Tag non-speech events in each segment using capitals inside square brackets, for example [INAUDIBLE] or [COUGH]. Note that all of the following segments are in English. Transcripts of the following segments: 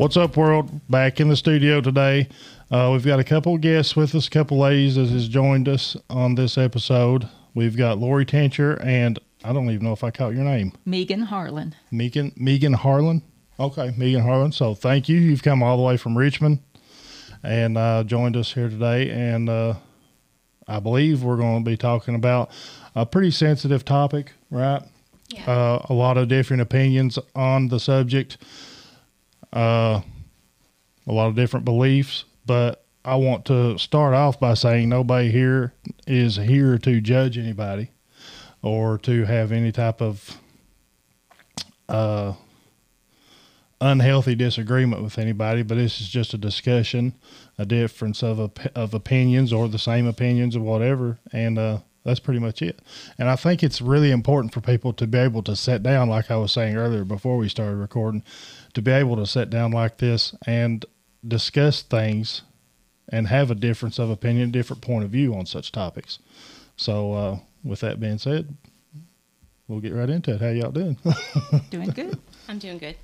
What's up, world? Back in the studio today. Uh, we've got a couple of guests with us, a couple ladies that has joined us on this episode. We've got Lori Tincher and I don't even know if I caught your name. Megan Harlan. Megan Megan Harlan. Okay, Megan Harlan. So thank you. You've come all the way from Richmond and uh, joined us here today. And uh, I believe we're going to be talking about a pretty sensitive topic, right? Yeah. Uh, a lot of different opinions on the subject, uh, a lot of different beliefs. But I want to start off by saying nobody here is here to judge anybody or to have any type of uh, unhealthy disagreement with anybody, but this is just a discussion, a difference of op- of opinions or the same opinions or whatever, and uh, that's pretty much it. And I think it's really important for people to be able to sit down, like I was saying earlier before we started recording, to be able to sit down like this and discuss things and have a difference of opinion, different point of view on such topics. So, uh, with that being said, we'll get right into it. How y'all doing? [LAUGHS] Doing good. I'm doing good.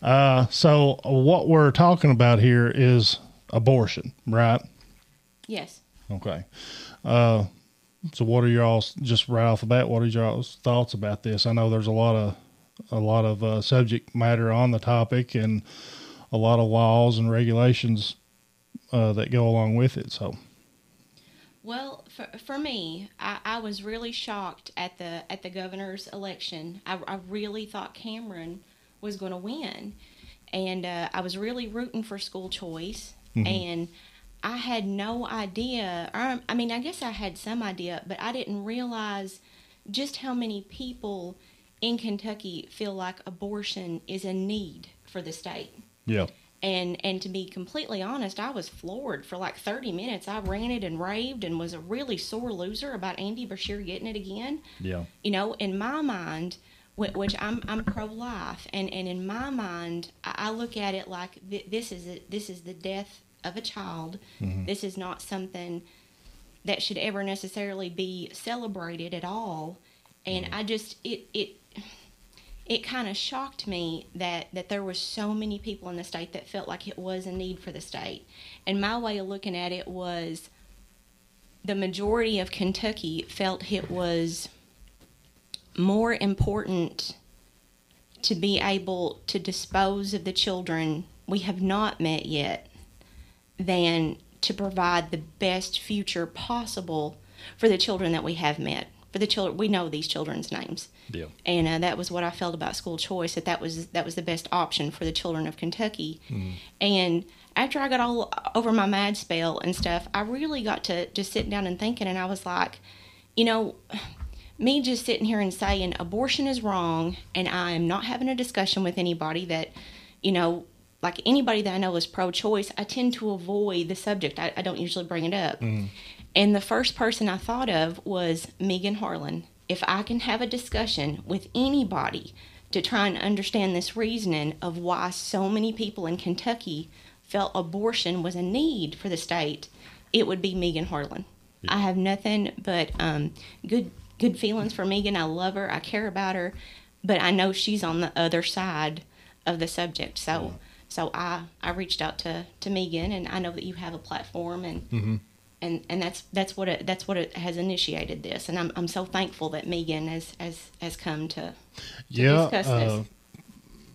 Uh, so what we're talking about here is abortion, right? Yes. Okay. Uh, so what are y'all's just right off the bat? What are y'all's thoughts about this? I know there's a lot of a lot of uh, subject matter on the topic and a lot of laws and regulations uh, that go along with it. So Well, for, for me, I, I was really shocked at the at the governor's election. I, I really thought Cameron was going to win, and uh, I was really rooting for school choice. And I had no idea. Or, I mean, I guess I had some idea, but I didn't realize just how many people in Kentucky feel like abortion is a need for the state. yeah, and and to be completely honest i was floored for like 30 minutes. I ranted and raved and was a really sore loser about andy beshear getting it again. Yeah, you know in my mind which i'm i'm pro-life and and in my mind i look at it like th- this is a, this is the death of a child. Mm-hmm. This is not something that should ever necessarily be celebrated at all and mm. i just it it it kind of shocked me that that there were so many people in the state that felt like it was a need for the state. And my way of looking at it was the majority of kentucky felt it was more important to be able to dispose of the children we have not met yet than to provide the best future possible for the children that we have met for the children we know these children's names yeah, and uh, that was what I felt about school choice that that was that was the best option for the children of Kentucky. And after I got all over my mad spell and stuff, I really got to just sitting down and thinking, and I was like, you know, me just sitting here and saying abortion is wrong, and I am not having a discussion with anybody that, you know. Like anybody that I know is pro choice, I tend to avoid the subject. I, I don't usually bring it up. And the first person I thought of was Megan Harlan. If I can have a discussion with anybody to try and understand this reasoning of why so many people in Kentucky felt abortion was a need for the state, it would be Megan Harlan. I have nothing but um, good good feelings for Megan. I love her. I care about her, but I know she's on the other side of the subject. So so I I reached out to to Megan, and I know that you have a platform and and and that's that's what it that's what it has initiated this, and I'm I'm so thankful that Megan has has has come to yeah. discuss uh, this.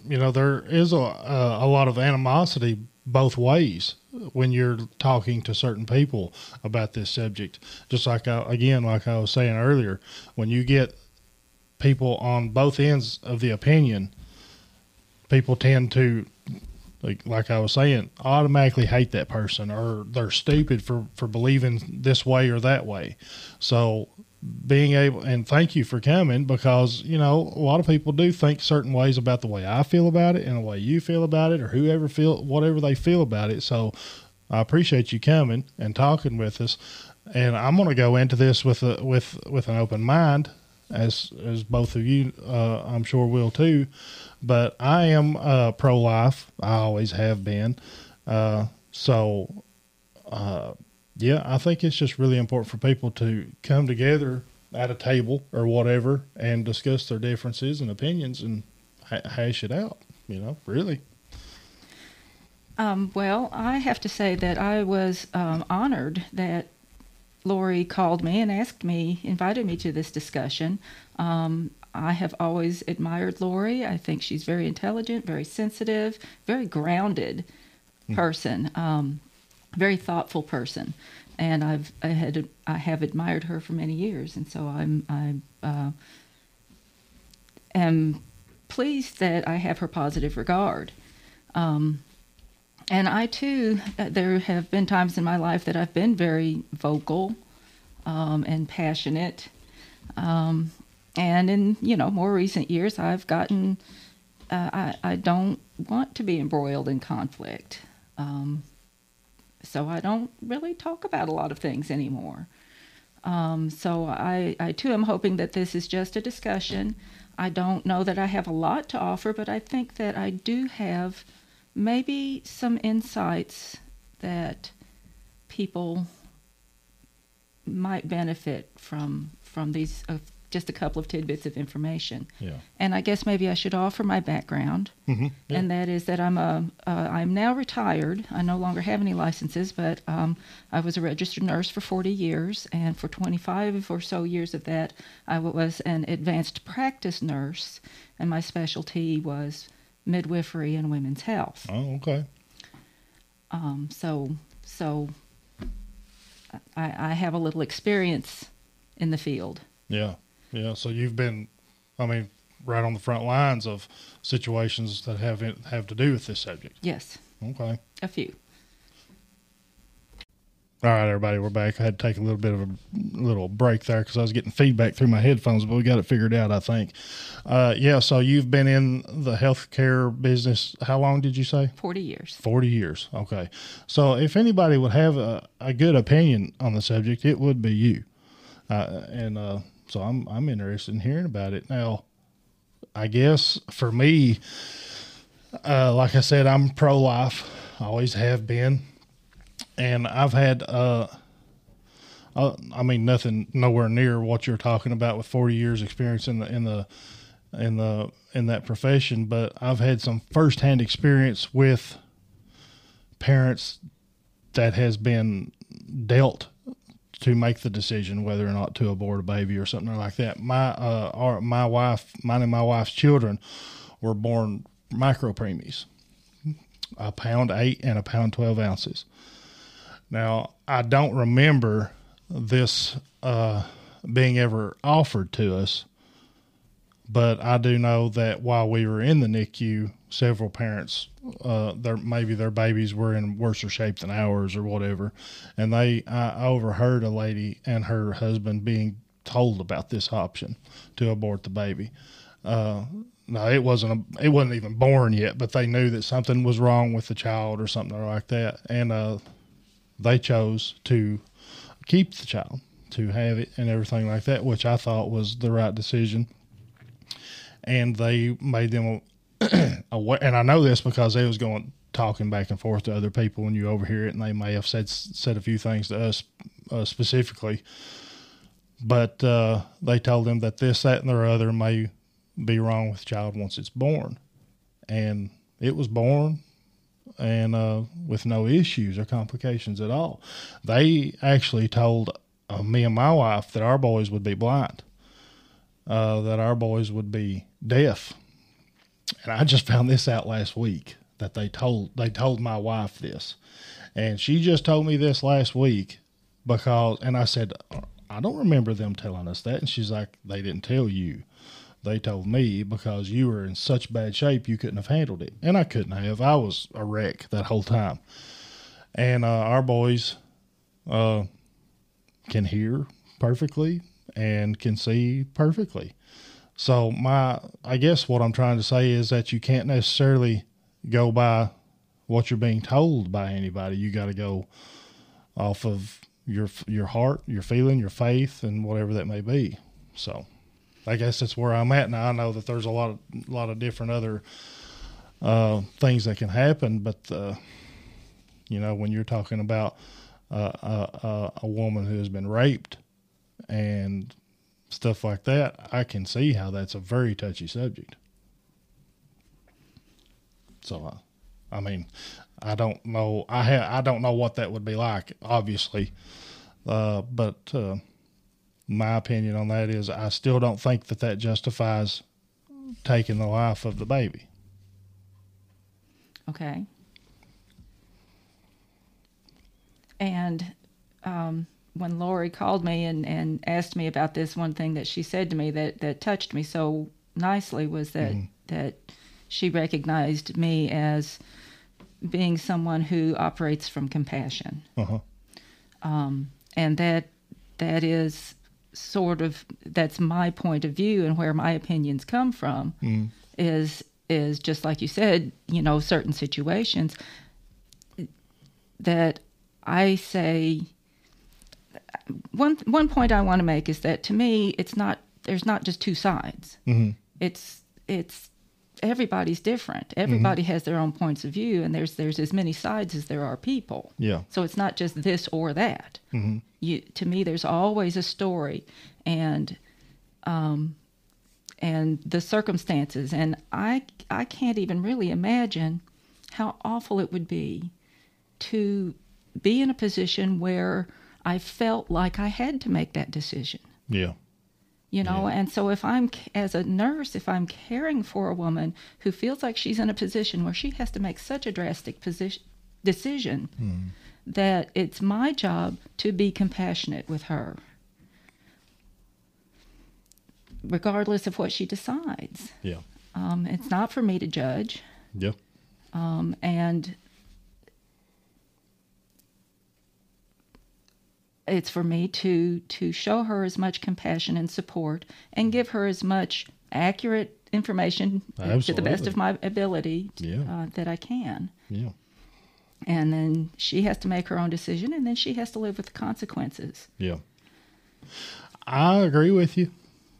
you know there is a uh, a lot of animosity both ways when you're talking to certain people about this subject just like I, again like I was saying earlier when you get people on both ends of the opinion people tend to like like I was saying automatically hate that person or they're stupid for for believing this way or that way. So being able and thank you for coming because you know a lot of people do think certain ways about the way I feel about it and the way you feel about it or whoever feel whatever they feel about it. So I appreciate you coming and talking with us. And I'm going to go into this with a with with an open mind as as both of you uh, I'm sure will too but I am uh, pro life I always have been uh, so uh, yeah, I think it's just really important for people to come together at a table or whatever and discuss their differences and opinions and ha- hash it out. You know, really. Um, well, I have to say that I was um, honored that Lori called me and asked me, invited me to this discussion. Um, I have always admired Lori. I think she's very intelligent, very sensitive, very grounded person, um, very thoughtful person, and I've I had I have admired her for many years, and so I'm I uh, am pleased that I have her positive regard. Um, and I too, uh, there have been times in my life that I've been very vocal um, and passionate. Um, and in you know more recent years, I've gotten uh, I, I don't want to be embroiled in conflict. Um, so I don't really talk about a lot of things anymore. Um, so I, I too am hoping that this is just a discussion. I don't know that I have a lot to offer, but I think that I do have maybe some insights that people might benefit from from these uh, just a couple of tidbits of information. Yeah. And I guess maybe I should offer my background, Mm-hmm. Yeah. and that is that I'm a uh, I'm now retired. I no longer have any licenses, but um, I was a registered nurse for 40 years, and for 25 or so years of that, I was an advanced practice nurse, and my specialty was midwifery and women's health. oh, okay. Um, so so I, I have a little experience in the field. Yeah. Yeah. So you've been, I mean, right on the front lines of situations that have have to do with this subject. Yes, Okay. a few. All right, everybody, we're back. I had to take a little bit of a little break there because I was getting feedback through my headphones, but we got it figured out, I think. Uh, yeah, so you've been in the healthcare business. How long did you say? 40 years. 40 years. Okay. So if anybody would have a, a good opinion on the subject, it would be you. Uh, and uh, so I'm, I'm interested in hearing about it. Now, I guess for me, uh, like I said, I'm pro life, always have been. And I've had, uh, uh, I mean, nothing nowhere near what you're talking about with 40 years experience in the, in the, in the, in that profession, but I've had some firsthand experience with parents that has been dealt to make the decision whether or not to abort a baby or something like that. My uh, our, my wife, mine and my wife's children were born micro preemies, a pound eight and a pound twelve ounces. Now I don't remember this uh, being ever offered to us, but I do know that while we were in the NICU, several parents, uh, their maybe their babies were in worse shape than ours or whatever, and they I overheard a lady and her husband being told about this option to abort the baby. Uh, no, it wasn't. A, it wasn't even born yet, but they knew that something was wrong with the child or something like that, and uh, they chose to keep the child, to have it, and everything like that, which I thought was the right decision and they made them aware. [CLEARS THROAT] And I know this because they was going talking back and forth to other people when you overhear it, and they may have said said a few things to us uh, specifically. But uh, they told them that this, that, and the other may be wrong with the child once it's born, and it was born, and uh, with no issues or complications at all. They actually told uh, me and my wife that our boys would be blind uh, that our boys would be deaf. And I just [LAUGHS] found this out last week that they told they told my wife this, and she just told me this last week because and I said I don't remember them telling us that, and she's like they didn't tell you. They told me because you were in such bad shape you couldn't have handled it, and I couldn't have. I was a wreck that whole time. And uh, our boys uh, can hear perfectly and can see perfectly. So my I guess what I'm trying to say is that you can't necessarily go by what you're being told by anybody. You got to go off of your your heart, your feeling, your faith, and whatever that may be. So I guess that's where I'm at now. I know that there's a lot of a lot of different other uh, things that can happen, but uh, you know when you're talking about uh, a, a woman who has been raped and stuff like that, I can see how that's a very touchy subject. So, uh, I mean, I don't know. I ha- I don't know what that would be like, obviously, uh, but uh, my opinion on that is I still don't think that that justifies taking the life of the baby. Okay. And um, when Lori called me and, and asked me about this, one thing that she said to me that, that touched me so nicely was that mm-hmm. that she recognized me as being someone who operates from compassion, Uh huh. and that that is sort of that's my point of view and where my opinions come from mm-hmm. is is just like you said, you know, certain situations that I say one one point I want to make is that to me it's not there's not just two sides. Mhm. It's it's everybody's different. Everybody has their own points of view, and there's there's as many sides as there are people. Yeah. So it's not just this or that. hmm You to me, there's always a story, and um, and the circumstances, and I I can't even really imagine how awful it would be to be in a position where I felt like I had to make that decision Yeah. you know Yeah. and so if i'm as a nurse if i'm caring for a woman who feels like she's in a position where she has to make such a drastic position decision that it's my job to be compassionate with her regardless of what she decides Yeah. um, it's not for me to judge Yeah. um, and it's for me to to show her as much compassion and support and give her as much accurate information to the best of my ability Yeah. uh, that I can. Yeah. And then she has to make her own decision, and then she has to live with the consequences. Yeah. I agree with you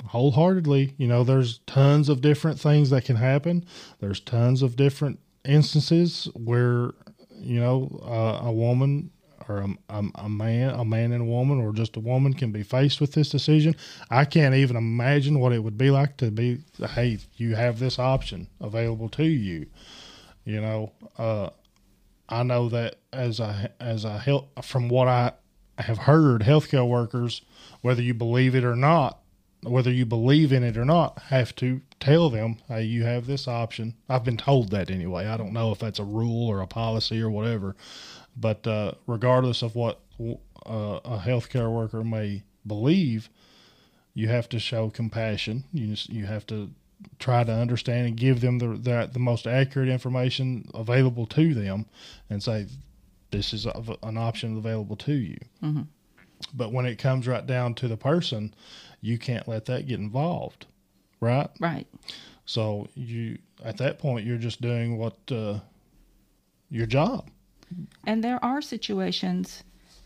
wholeheartedly. You know, there's tons of different things that can happen. There's tons of different instances where, you know, uh, a woman or a, a, a man, a man and a woman, or just a woman can be faced with this decision. I can't even imagine what it would be like to be, hey, you have this option available to you. You know, uh, I know that as a as a health from what I have heard, healthcare workers, whether you believe it or not, whether you believe in it or not, have to tell them, "Hey, you have this option." I've been told that anyway. I don't know if that's a rule or a policy or whatever, but uh, regardless of what uh, a healthcare worker may believe, you have to show compassion. You just, you have to try to understand and give them the, the the most accurate information available to them, and say this is a, an option available to you. Mhm. But when it comes right down to the person, you can't let that get involved, right? Right. So you at that point you're just doing what uh, your job. And there are situations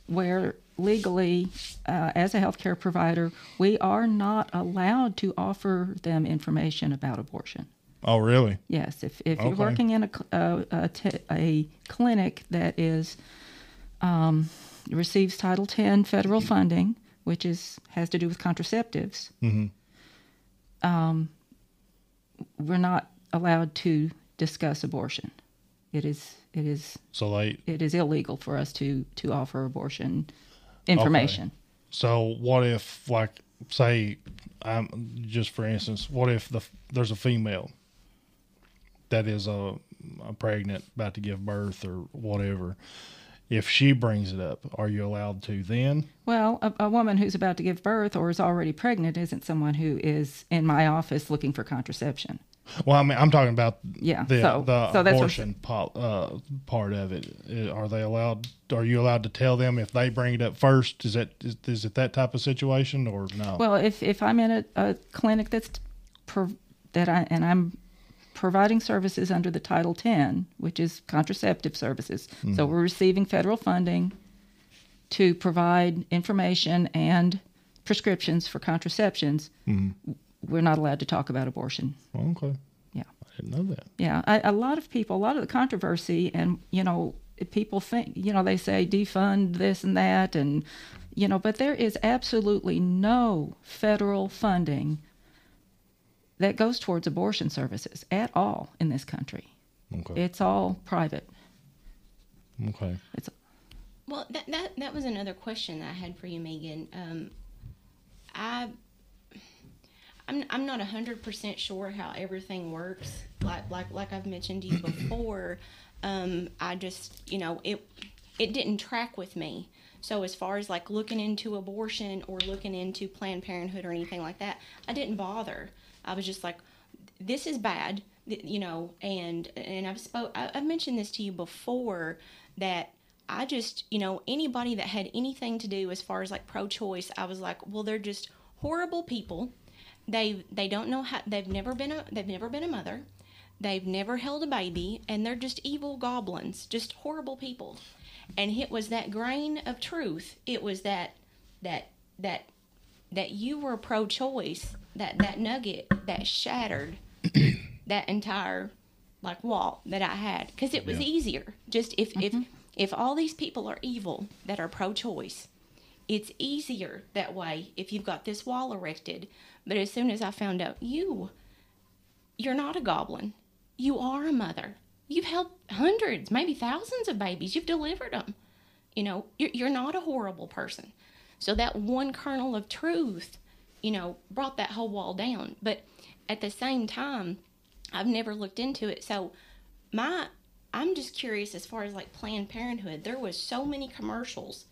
where legally, uh, as a healthcare provider, we are not allowed to offer them information about abortion. Oh, really? Yes, if, if you're working in a, a, a, t- a clinic that is um, receives Title X federal funding, which is has to do with contraceptives, hmm we're not allowed to discuss abortion. It is it is So they it is illegal for us to to offer abortion information. So what if, like, say, I'm just for instance, what if the there's a female that is a, a pregnant, about to give birth or whatever? If she brings it up, are you allowed to then? Well, a, a woman who's about to give birth or is already pregnant isn't someone who is in my office looking for contraception. Well, I mean, I'm talking about Yeah, the so- the so abortion po- uh, part of it. Are they allowed? Are you allowed to tell them if they bring it up first? Is that is, is it that type of situation or no? Well, if if I'm in a, a clinic that's that I and I'm providing services under the Title X, which is contraceptive services, so we're receiving federal funding to provide information and prescriptions for contraceptions. We're not allowed to talk about abortion. okay, Yeah. I didn't know that. Yeah, I, a lot of people, a lot of the controversy, and you know, people think, you know, they say defund this and that, and you know, but there is absolutely no federal funding that goes towards abortion services at all in this country. Okay. It's all private. Okay. It's Well, that that that was another question that I had for you, Megan. Um, I I'm I'm not hundred percent sure how everything works. Like like like I've mentioned to you before, um, I just you know it it didn't track with me. So as far as like looking into abortion or looking into Planned Parenthood or anything like that, I didn't bother. I was just like, this is bad, you know. And and I've spoke I've mentioned this to you before that I just you know anybody that had anything to do as far as like pro-choice, I was like, well, they're just horrible people. They they don't know how they've never been a they've never been a mother. They've never held a baby, and they're just evil goblins, just horrible people. And it was that grain of truth. It was that that that that you were pro-choice. That that nugget that shattered [CLEARS THROAT] that entire like wall that I had because it was Yeah. easier. Just if if mm-hmm. if all these people are evil that are pro-choice, it's easier that way if you've got this wall erected. But as soon as I found out you, you're not a goblin. You are a mother. You've helped hundreds, maybe thousands of babies. You've delivered them. You know, you're, not a horrible person. So that one kernel of truth, you know, brought that whole wall down. But at the same time, I've never looked into it. So my I'm just curious as far as like Planned Parenthood. There was so many commercials,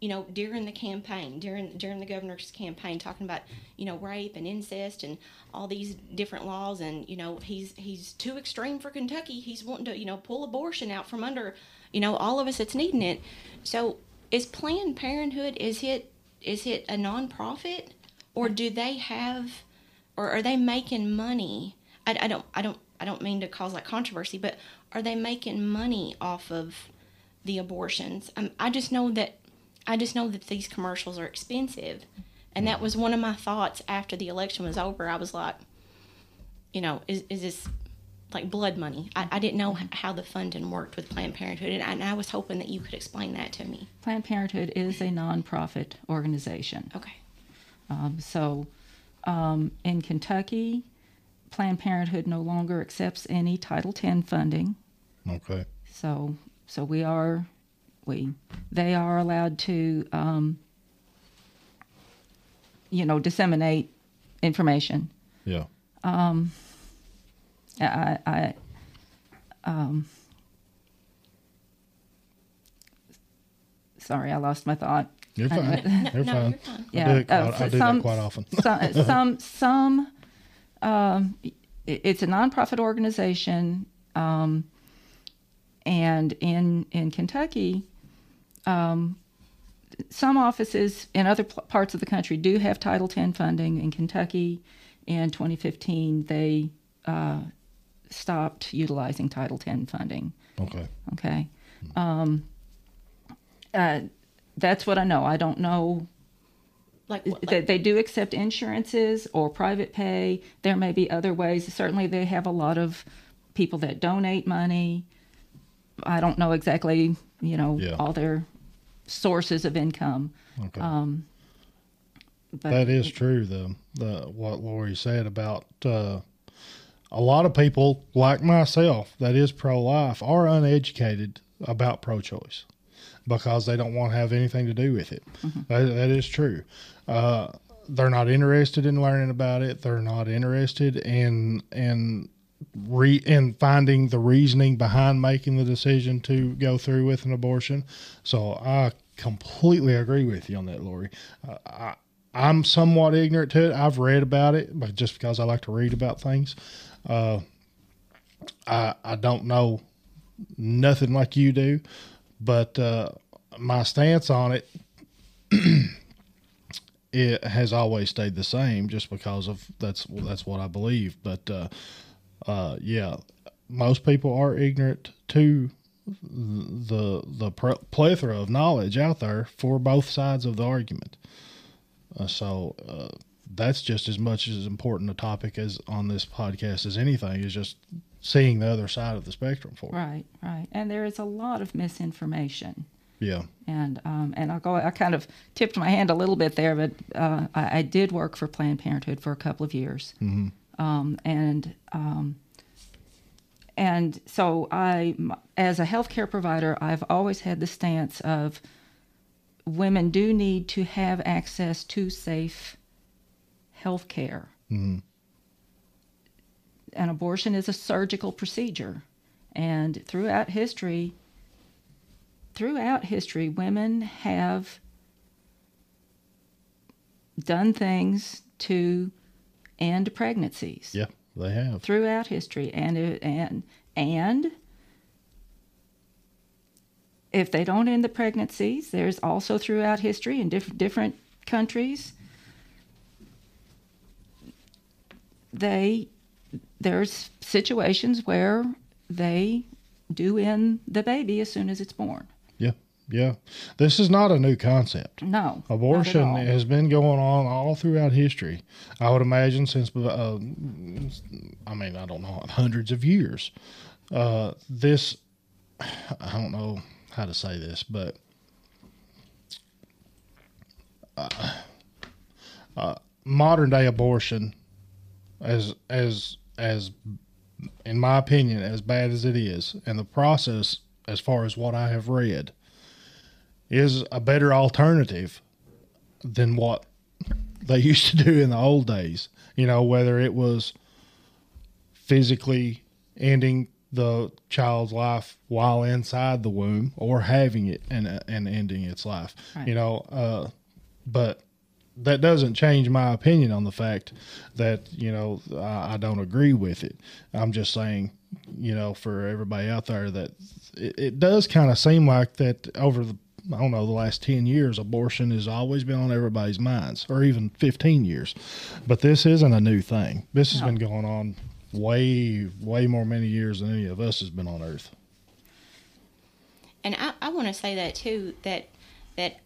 you know, during the campaign, during during the governor's campaign, talking about you know rape and incest and all these different laws, and you know he's he's too extreme for Kentucky. He's wanting to you know pull abortion out from under, you know, all of us that's needing it. So is Planned Parenthood is it is it a nonprofit or do they have or are they making money? I, I don't I don't I don't mean to cause like controversy, but are they making money off of the abortions? Um, I just know that I just know that these commercials are expensive, and that was one of my thoughts after the election was over. I was like, you know, is is this like blood money? I, I didn't know how the funding worked with Planned Parenthood, and I, and I was hoping that you could explain that to me. Planned Parenthood is a nonprofit organization. Okay. Um, so, um, in Kentucky, Planned Parenthood no longer accepts any Title X funding. Okay. So, so we are, we, they are allowed to, um, you know, disseminate information. Yeah. I, I, um, sorry, I lost my thought. You're fine. [LAUGHS] No, You're no, fine. you're fine. I do, it uh, quite, I do some- that quite often. [LAUGHS] some, [LAUGHS] some, some um, i- it's a nonprofit organization, um, and in in Kentucky, um, some offices in other pl- parts of the country do have Title X funding. In Kentucky, in 2015, they uh, stopped utilizing Title X funding. Okay. Okay. Um, uh, that's what I know. I don't know Like, what, they, like they do accept insurances or private pay. There may be other ways. Certainly, they have a lot of people that donate money. I don't know exactly, you know, Yeah. all their sources of income. Okay. Um, but that is true. The the what Lori said about uh, a lot of people like myself that is pro life are uneducated about pro choice because they don't want to have anything to do with it. That, that is true. Uh, they're not interested in learning about it. They're not interested in in re in finding the reasoning behind making the decision to go through with an abortion. So I completely agree with you on that, Lori. Uh, I, I'm somewhat ignorant to it. I've read about it, but just because I like to read about things, uh, I I don't know nothing like you do. But uh, my stance on it [CLEARS THROAT] it has always stayed the same just because of that's that's what I believe. But uh, yeah, most people are ignorant to the the plethora of knowledge out there for both sides of the argument. Uh, so uh, that's just as much as important a topic as on this podcast as anything is just seeing the other side of the spectrum for it. right, right, and there is a lot of misinformation. Yeah. And um, and I'll go. I kind of tipped my hand a little bit there, but uh, I, I did work for Planned Parenthood for a couple of years, um, and um, and so I, as a healthcare provider, I've always had the stance of women do need to have access to safe health care. An abortion is a surgical procedure, and throughout history, throughout history, women have done things to end pregnancies Yeah, they have. throughout history and and and if they don't end the pregnancies there's also throughout history in different different countries they there's situations where they do end the baby as soon as it's born Yeah. This is not a new concept. no Abortion has been going on all throughout history. I would imagine since, uh, I mean, I don't know, hundreds of years. Uh, this, I don't know how to say this, but uh, uh, modern day abortion, as as as in my opinion, as bad as it is, and the process, as far as what I have read, is a better alternative than what they [LAUGHS] used to do in the old days. You know, whether it was physically ending the child's life while inside the womb or having it and and ending its life. Right. You know, uh, but that doesn't change my opinion on the fact that you know I, I don't agree with it. I'm just saying, you know, for everybody out there that it, it does kind of seem like that over the I don't know the last ten years, abortion has always been on everybody's minds, or even fifteen years. But this isn't a new thing. This has No. been going on way, way more many years than any of us has been on Earth. and I, I want to say that too that that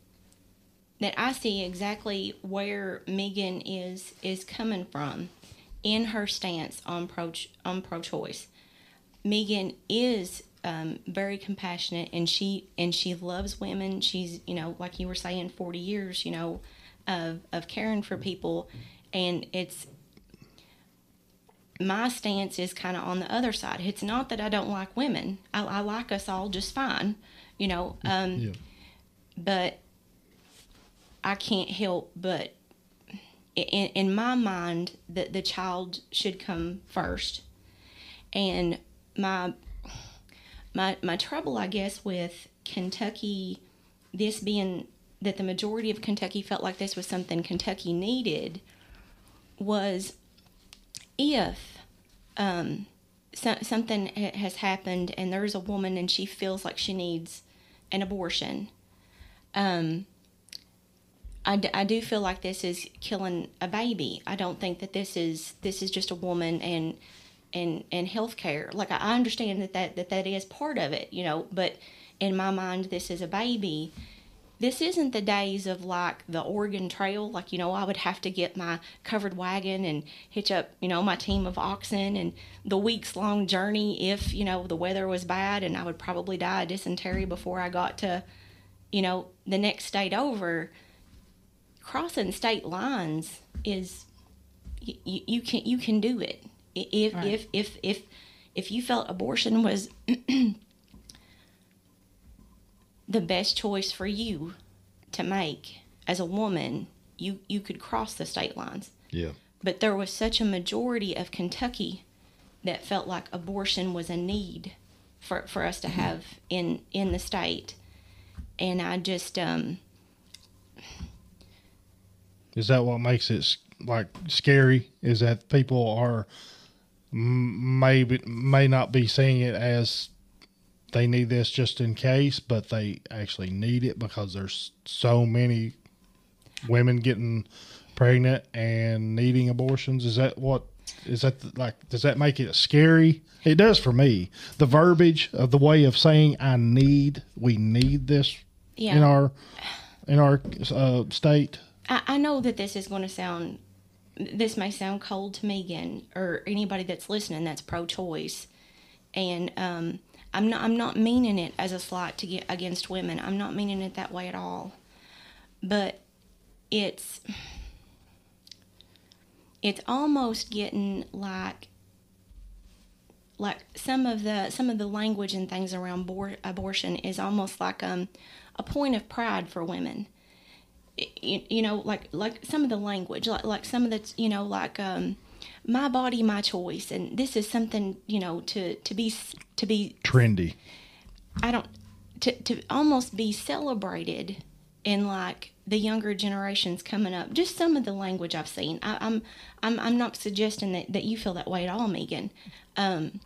that I see exactly where Megan is is coming from in her stance on pro on pro choice. Megan is um, very compassionate and she and she loves women. She's you know like you were saying, forty years you know of of caring for people, and it's my stance is kind of on the other side. It's not that I don't like women. I, I like us all just fine, you know. Um, Yeah. But I can't help but in, in my mind that the child should come first. And my my my trouble, I guess, with Kentucky, this being that the majority of Kentucky felt like this was something Kentucky needed, was if um, so, something ha- has happened and there's a woman and she feels like she needs an abortion, um, I, d- I do feel like this is killing a baby. I don't think that this is this is just a woman and and and healthcare. Like I understand that that that, that is part of it, you know, but in my mind, this is a baby this isn't the days of like the Oregon Trail. Like, you know, I would have to get my covered wagon and hitch up, you know, my team of oxen and the weeks long journey if, you know, the weather was bad and I would probably die of dysentery before I got to, you know, the next state over. Crossing state lines is you, you can you can do it. I- If Right. if if if if you felt abortion was [CLEARS THROAT] the best choice for you to make as a woman, you you could cross the state lines. Yeah. But there was such a majority of Kentucky that felt like abortion was a need for, for us to have in in the state. And I just um Is that what makes it like scary? Is that people are m- maybe may not be seeing it as they need this just in case, but they actually need it because there's so many women getting pregnant and needing abortions. Is that what? Is that the- like? Does that make it scary? It does for me. The verbiage of the way of saying "I need," we need this yeah. in our in our uh, state. I, I know that this is going to sound, this may sound cold to Megan or anybody that's listening that's pro-choice, and um, I'm not I'm not meaning it as a slight to get against women. I'm not meaning it that way at all, but it's it's almost getting like like some of the some of the language and things around bor- abortion is almost like um a point of pride for women. You, you know, like like some of the language, like like some of the you know like um my body my choice and this is something you know to to be to be trendy. I don't to to almost be celebrated in like the younger generations coming up. Just some of the language i've seen. I, am I'm, I'm i'm not suggesting that that you feel that way at all megan. Um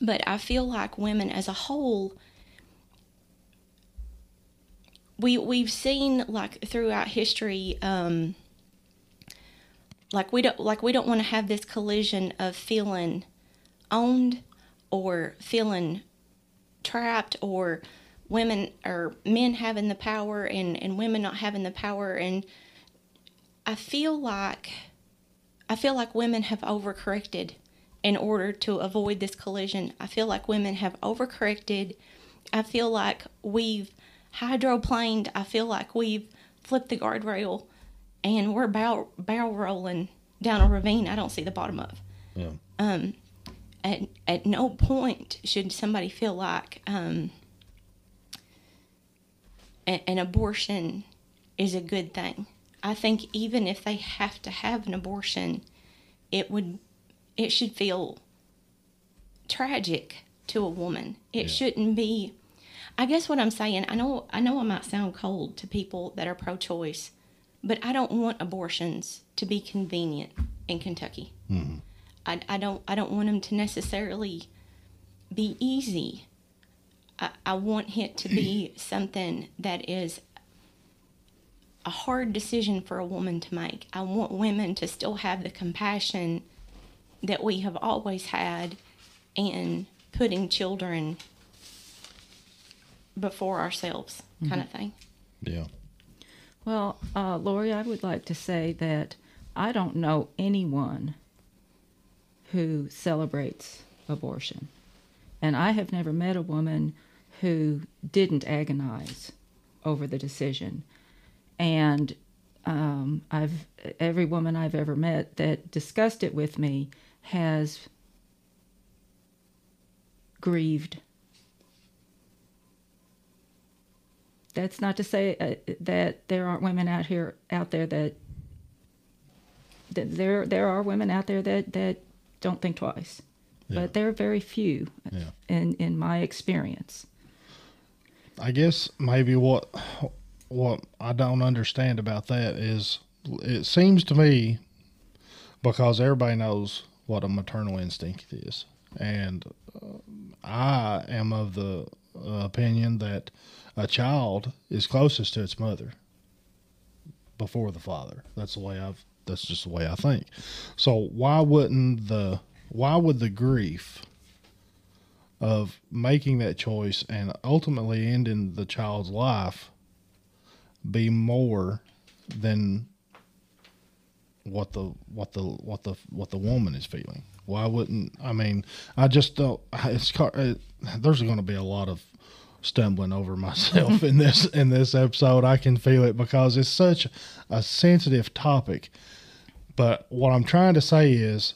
but i feel like women as a whole we we've seen like throughout history um like we don't like we don't want to have this collision of feeling owned or feeling trapped or women or men having the power and, and women not having the power and I feel like I feel like women have overcorrected in order to avoid this collision. I feel like women have overcorrected. I feel like we've hydroplaned. I feel like we've flipped the guardrail and we're barrel, barrel rolling down a ravine I don't see the bottom of. Yeah. Um, at, at no point should somebody feel like um, a, an abortion is a good thing. I think even if they have to have an abortion, it would it should feel tragic to a woman. It Yeah. shouldn't be I guess what I'm saying, I know I know I might sound cold to people that are pro choice, but I don't want abortions to be convenient in Kentucky. Mm-hmm. I, I don't I don't want them to necessarily be easy. I, I want it to be [CLEARS THROAT] something that is a hard decision for a woman to make. I want women to still have the compassion that we have always had in putting children before ourselves, kind of thing. Yeah. Well, uh, Lori, I would like to say that I don't know anyone who celebrates abortion. And I have never met a woman who didn't agonize over the decision. And um, I've every woman I've ever met that discussed it with me has grieved. That's not to say uh, that there aren't women out here out there that, that there there are women out there that that don't think twice, Yeah. but there are very few Yeah. in in my experience. I guess maybe what what I don't understand about that is it seems to me because everybody knows what a maternal instinct is, and uh, I am of the uh, opinion that a child is closest to its mother before the father. That's the way I've. That's just the way I think. So why wouldn't the why would the grief of making that choice and ultimately ending the child's life be more than what the what the what the what the woman is feeling why wouldn't i mean i just don't it's there's going to be a lot of stumbling over myself in this in this episode i can feel it because it's such a sensitive topic but what i'm trying to say is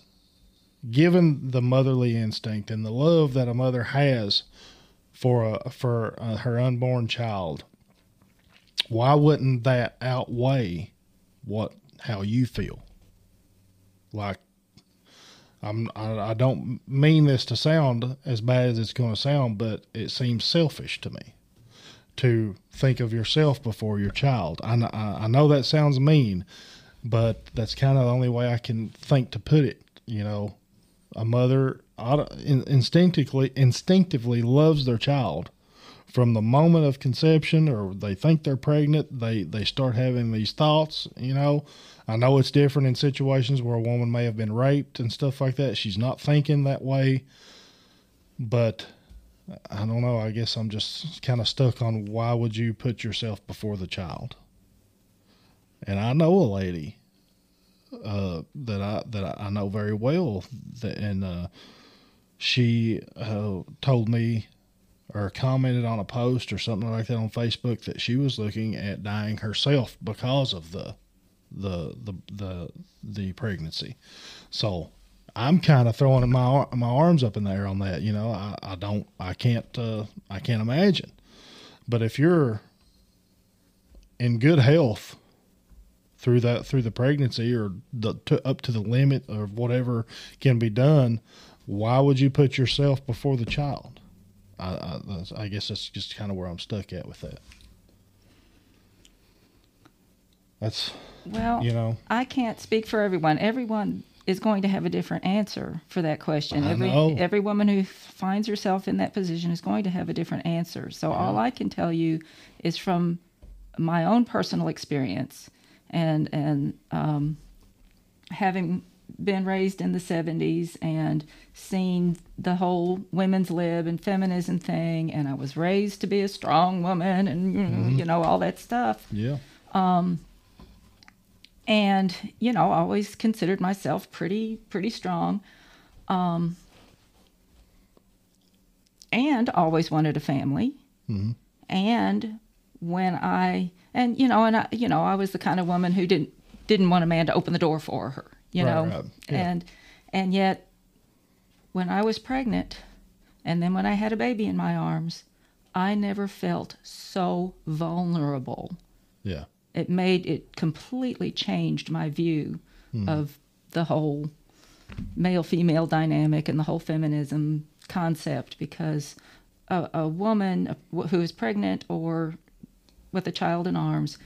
given the motherly instinct and the love that a mother has for a, for uh her unborn child, why wouldn't that outweigh what how you feel? Like, I'm I, I don't mean this to sound as bad as it's going to sound, but it seems selfish to me to think of yourself before your child. I I, know that sounds mean, but that's kind of the only way I can think to put it. You know, a mother instinctively instinctively loves their child from the moment of conception or they think they're pregnant they they start having these thoughts you know i know it's different in situations where a woman may have been raped and stuff like that. She's not thinking that way but i don't know. I guess i'm just kind of stuck on why would you put yourself before the child? And i know a lady uh, that I that I know very well, that, and uh, she uh, told me or commented on a post or something like that on Facebook that she was looking at dying herself because of the the the the, the pregnancy. So I'm kind of throwing my my arms up in the air on that. You know, I, I don't, I can't, uh, I can't imagine. But if you're in good health through that through the pregnancy or the, to, up to the limit of whatever can be done, why would you put yourself before the child? I, I, I guess that's just kind of where I'm stuck at with that. That's Well, you know, I can't speak for everyone. Everyone is going to have a different answer for that question. I every know. every woman who finds herself in that position is going to have a different answer. So all I can tell you is from my own personal experience and and um, having been raised in the 70s and seen the whole women's lib and feminism thing and I was raised to be a strong woman and Mm-hmm. you know all that stuff yeah, and you know I always considered myself pretty pretty strong um and always wanted a family. And when I and you know and I you know I was the kind of woman who didn't didn't want a man to open the door for her you Right, know? right. Yeah. and and yet when I was pregnant and then when I had a baby in my arms I never felt so vulnerable. Yeah, it made it completely changed my view hmm. of the whole male female dynamic and the whole feminism concept because a, a woman who is pregnant or with a child in arms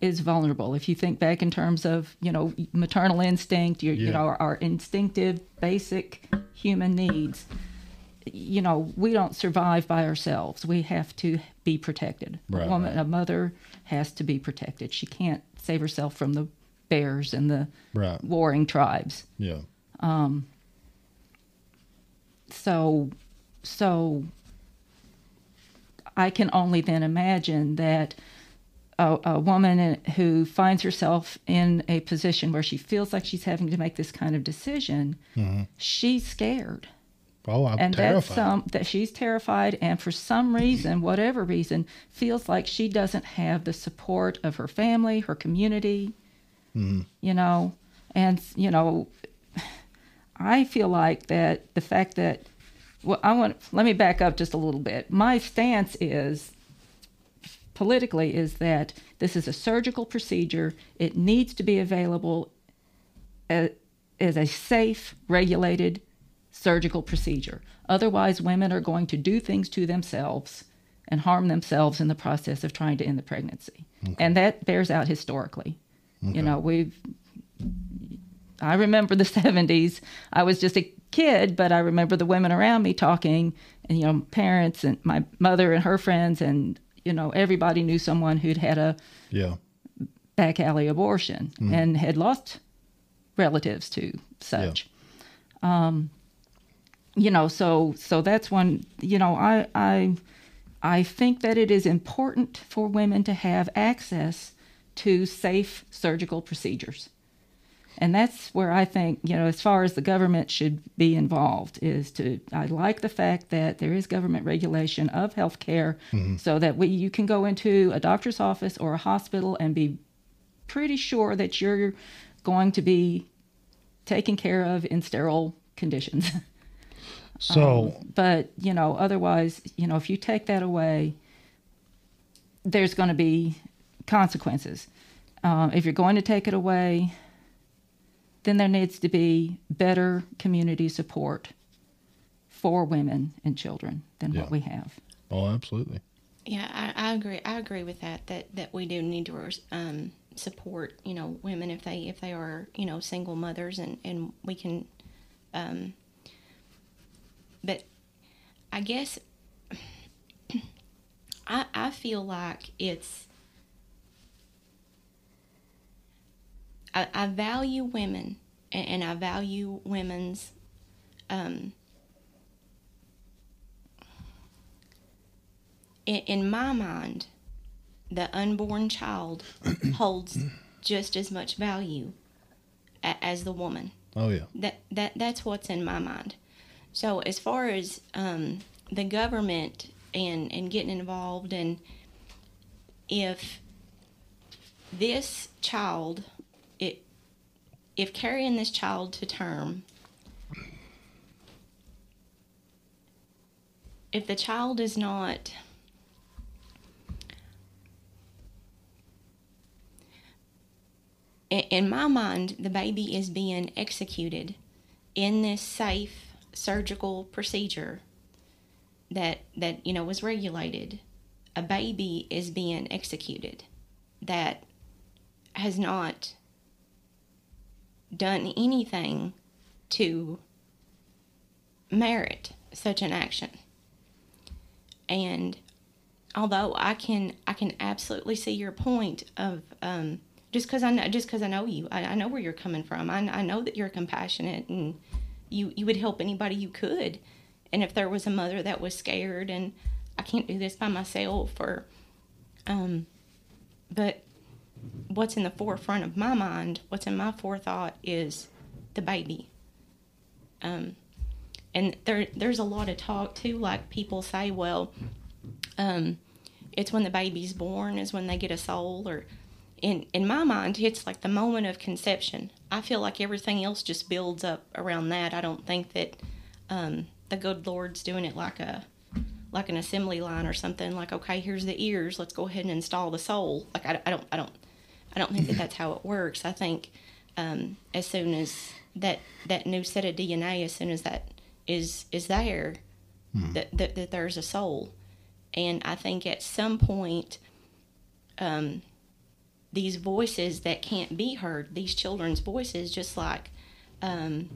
is vulnerable. If you think back in terms of you know maternal instinct your, you know our, our instinctive basic human needs you know we don't survive by ourselves. We have to be protected. Right, a woman right. a mother has to be protected. She can't save herself from the bears and the right, warring tribes. Yeah, um, so so i can only then imagine that a, a woman who finds herself in a position where she feels like she's having to make this kind of decision mm-hmm. she's scared Oh, I'm and terrified. that's um that she's terrified and for some reason whatever reason feels like she doesn't have the support of her family her community you know? And you know i feel like that the fact that well i want let me back up just a little bit. My stance is politically is that this is a surgical procedure. It needs to be available as, as a safe regulated surgical procedure. Otherwise, women are going to do things to themselves and harm themselves in the process of trying to end the pregnancy. And that bears out historically. You know, we've, I remember the [LAUGHS] 70s. I was just a kid, but I remember the women around me talking, and, you know, parents and my mother and her friends, and, you know, everybody knew someone who'd had a yeah, back alley abortion and had lost relatives to such. Um, you know, so so that's one. You know, I I I think that it is important for women to have access to safe surgical procedures. And that's where I think, you know, as far as the government should be involved, is to, I like the fact that there is government regulation of healthcare mm-hmm. so that we, you can go into a doctor's office or a hospital and be pretty sure that you're going to be taken care of in sterile conditions. [LAUGHS] so but, you know, otherwise, you know, if you take that away, there's going to be consequences. Um, if you're going to take it away, then there needs to be better community support for women and children than Yeah. what we have. oh, absolutely, Yeah, I, I agree. I agree with that. That that we do need to um, support, you know, women if they if they are you know single mothers, and and we can. Um, but I guess [CLEARS THROAT] I I feel like it's. I, I value women, and, and I value women's. Um, in, in my mind, the unborn child [CLEARS THROAT] holds just as much value a, as the woman. oh yeah, That that that's what's in my mind. So as far as um, the government and and getting involved and if this child it if carrying this child to term if the child is not in my mind the baby is being executed in this safe surgical procedure that that you know was regulated. A baby is being executed that has not done anything to merit such an action. And although I can I can absolutely see your point of um, just because I know just because I know you, I, I, know where you're coming from. I, I know that you're compassionate and you you would help anybody you could. And if there was a mother that was scared and I can't do this by myself or um, but what's in the forefront of my mind, what's in my forethought is the baby. Um, and there there's a lot of talk too, like people say, well, um, it's when the baby's born is when they get a soul, or in in my mind, it's like the moment of conception. I feel like everything else just builds up around that. I don't think that um, the good Lord's doing it like a like an assembly line or something. Like, okay, here's the ears. Let's go ahead and install the soul. Like, I, I don't, I don't, I don't think that that's how it works. I think um, as soon as that that new set of DNA, as soon as that is is there, hmm. that, that that there's a soul, and I think at some point, um, these voices that can't be heard, these children's voices, just like um,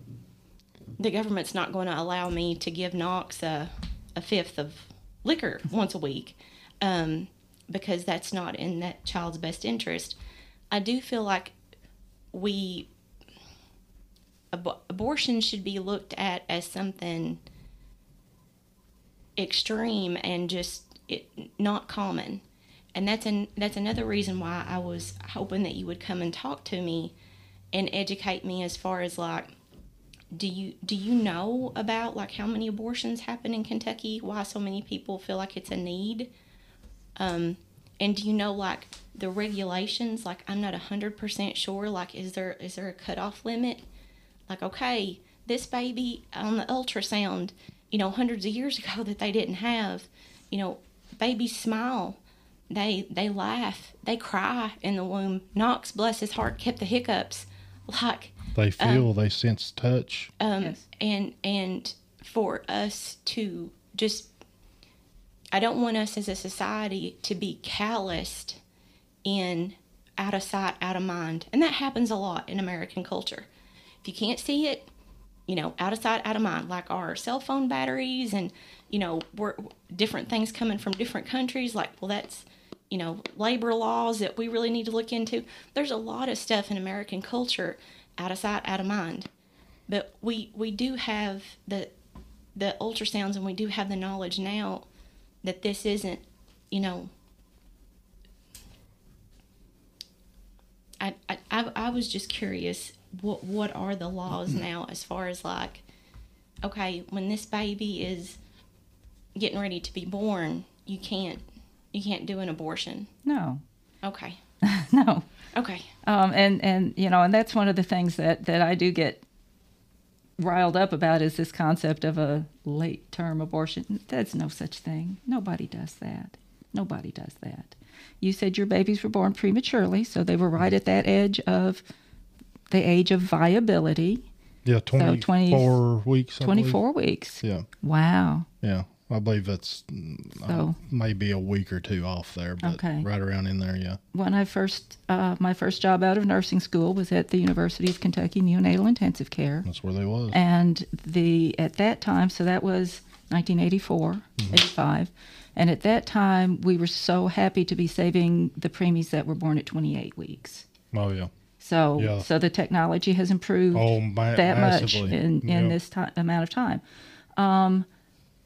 the government's not going to allow me to give Knox a, a fifth of liquor once a week um, because that's not in that child's best interest. I do feel like we ab- abortion should be looked at as something extreme and just it, not common. And that's an that's another reason why I was hoping that you would come and talk to me and educate me as far as like do you do you know about like how many abortions happen in Kentucky? Why so many people feel like it's a need? Um, and do you know like the regulations? Like I'm not hundred percent sure. Like is there is there a cutoff limit? Like okay, this baby on the ultrasound, you know, hundreds of years ago that they didn't have, you know, babies smile, they they laugh, they cry in the womb. Knox, bless his heart, kept the hiccups. Like they feel, um, they sense touch. Um, yes. and and for us to just I don't want us as a society to be calloused in out of sight, out of mind. And that happens a lot in American culture. If you can't see it, you know, out of sight, out of mind, like our cell phone batteries and, you know, we're, different things coming from different countries, like, well, that's, you know, labor laws that we really need to look into. There's a lot of stuff in American culture out of sight, out of mind. But we, we do have the, the ultrasounds and we do have the knowledge now that this isn't, you know, I, I, I was just curious what what are the laws mm-hmm. now as far as like okay when this baby is getting ready to be born you can't you can't do an abortion no okay [LAUGHS] no okay um and and you know and that's one of the things that that i do get riled up about is this concept of a late term abortion. There's no such thing. Nobody does that. Nobody does that. You said your babies were born prematurely, so they were right at that edge of the age of viability. Yeah, 24 so 20, weeks. I 24 believe. weeks. Yeah. Wow. Yeah. I believe that's uh, maybe a week or two off there, but okay. right around in there, yeah. When I first, uh, my first job out of nursing school was at the University of Kentucky Neonatal Intensive Care. That's where they was. And the at that time, so that was 1984, mm-hmm. 85, and at that time we were so happy to be saving the preemies that were born at 28 weeks. Oh yeah. So, yeah. so the technology has improved oh, ma- that massively. much in, in yep. this amount of time. Um,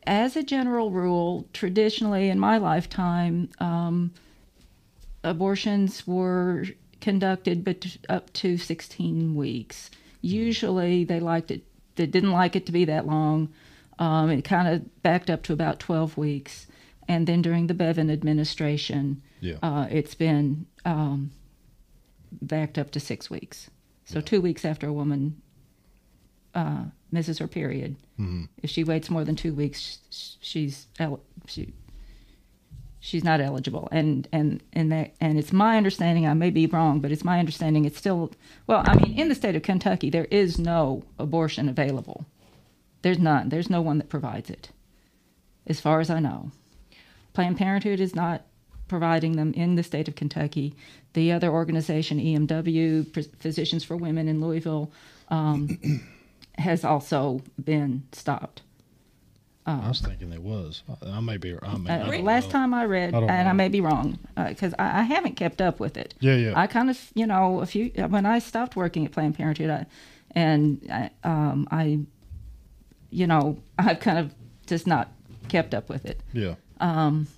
as a general rule, traditionally in my lifetime, um, abortions were conducted but up to 16 weeks. Usually, they liked it. They didn't like it to be that long. Um, it kind of backed up to about 12 weeks, and then during the Bevin administration, yeah. uh, it's been um, backed up to six weeks. So yeah. two weeks after a woman uh, misses her period. Mhm. If she waits more than two weeks, sh- she's she she's not eligible. And and and that and it's my understanding. I may be wrong, but it's my understanding. It's still well. I mean, in the state of Kentucky, there is no abortion available. There's none. There's no one that provides it, as far as I know. Planned Parenthood is not providing them in the state of Kentucky. The other organization, EMW, Physicians for Women in Louisville, um, has also been stopped. I was thinking it was. I, I may be. I, may, Uh, don't last know. time I read, I and I may be wrong, because I, I haven't kept up with it. Yeah, yeah. I kind of, you know, a few when I stopped working at Planned Parenthood, I, and I, um, I, you know, [LAUGHS] I've kind of just not kept up with it. yeah. Um,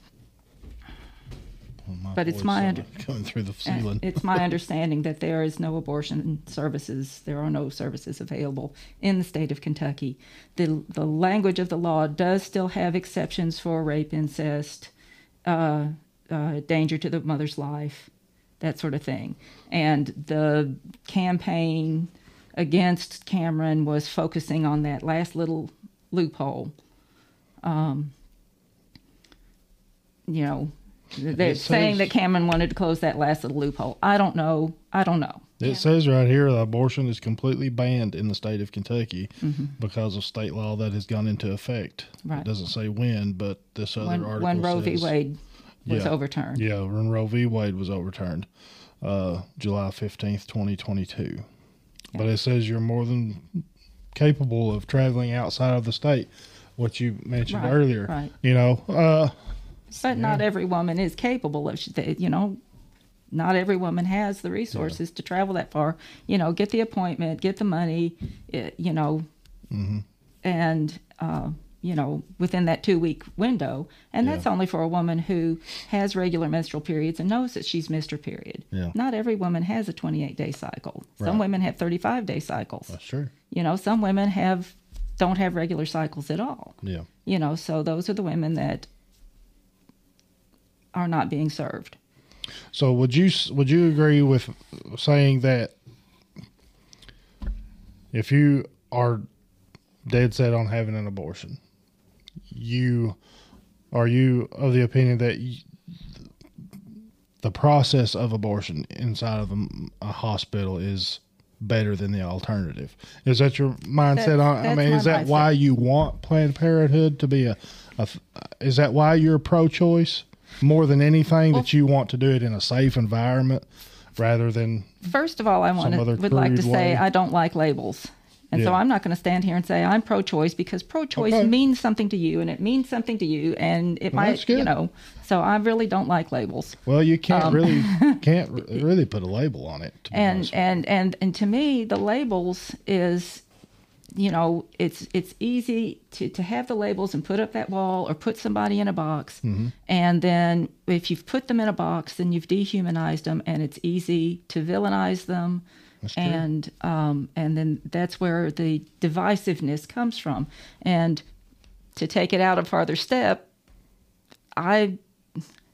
Well, but it's my uh, under- [LAUGHS] through the ceiling. it's my [LAUGHS] understanding that there is no abortion services. There are no services available in the state of Kentucky. the The language of the law does still have exceptions for rape, incest, uh, uh, danger to the mother's life, that sort of thing. And the campaign against Cameron was focusing on that last little loophole. Um, you know, they're It saying says- that Cameron wanted to close that last little loophole. I don't know. I don't know. It Yeah. says right here that abortion is completely banned in the state of Kentucky Mm-hmm. because of state law that has gone into effect. Right. It doesn't say when, but this other When, article when Roe v. Wade was Yeah. overturned. Yeah, when Roe v. Wade was overturned, uh, July fifteenth, twenty twenty two. But it says you're more than capable of traveling outside of the state. What you mentioned Right, earlier, right. you know, uh, But not every woman is capable of, you know, not every woman has the resources to travel that far. You know, get the appointment, get the money, eh, you know, Mm-hmm. and, uh, you know, within that two week window. And that's Yeah. only for a woman who has regular menstrual periods and knows that she's missed her period. Yeah. Not every woman has a 28 day cycle. Some women have 35 day cycles. that's true. You know, some women have don't have regular cycles at all. Yeah. You know, so those are the women that are not being served. So would you would you agree with saying that if you are dead set on having an abortion, you are you of the opinion that you, the process of abortion inside of a, a hospital is better than the alternative? Is that your mindset That's- on? I mean, is that mindset. why you want Planned Parenthood to be a? a is that why you're pro-choice more than anything Well- that you want to do it in a safe environment rather than First of all, I want to would like to crude say. I don't like labels. And so I'm not going to stand here and say I'm pro-choice because pro-choice Okay. means something to you and it means something to you and it Well, might, you know. So I really don't like labels. well you can't Um, really [LAUGHS] can't really put a label on it to and honest and and and to me the labels is you know it's it's easy to to have the labels and put up that wall or put somebody in a box Mm-hmm. and then if you've put them in a box then you've dehumanized them and it's easy to villainize them That's true. and um and then that's where the divisiveness comes from and to take it out a farther step i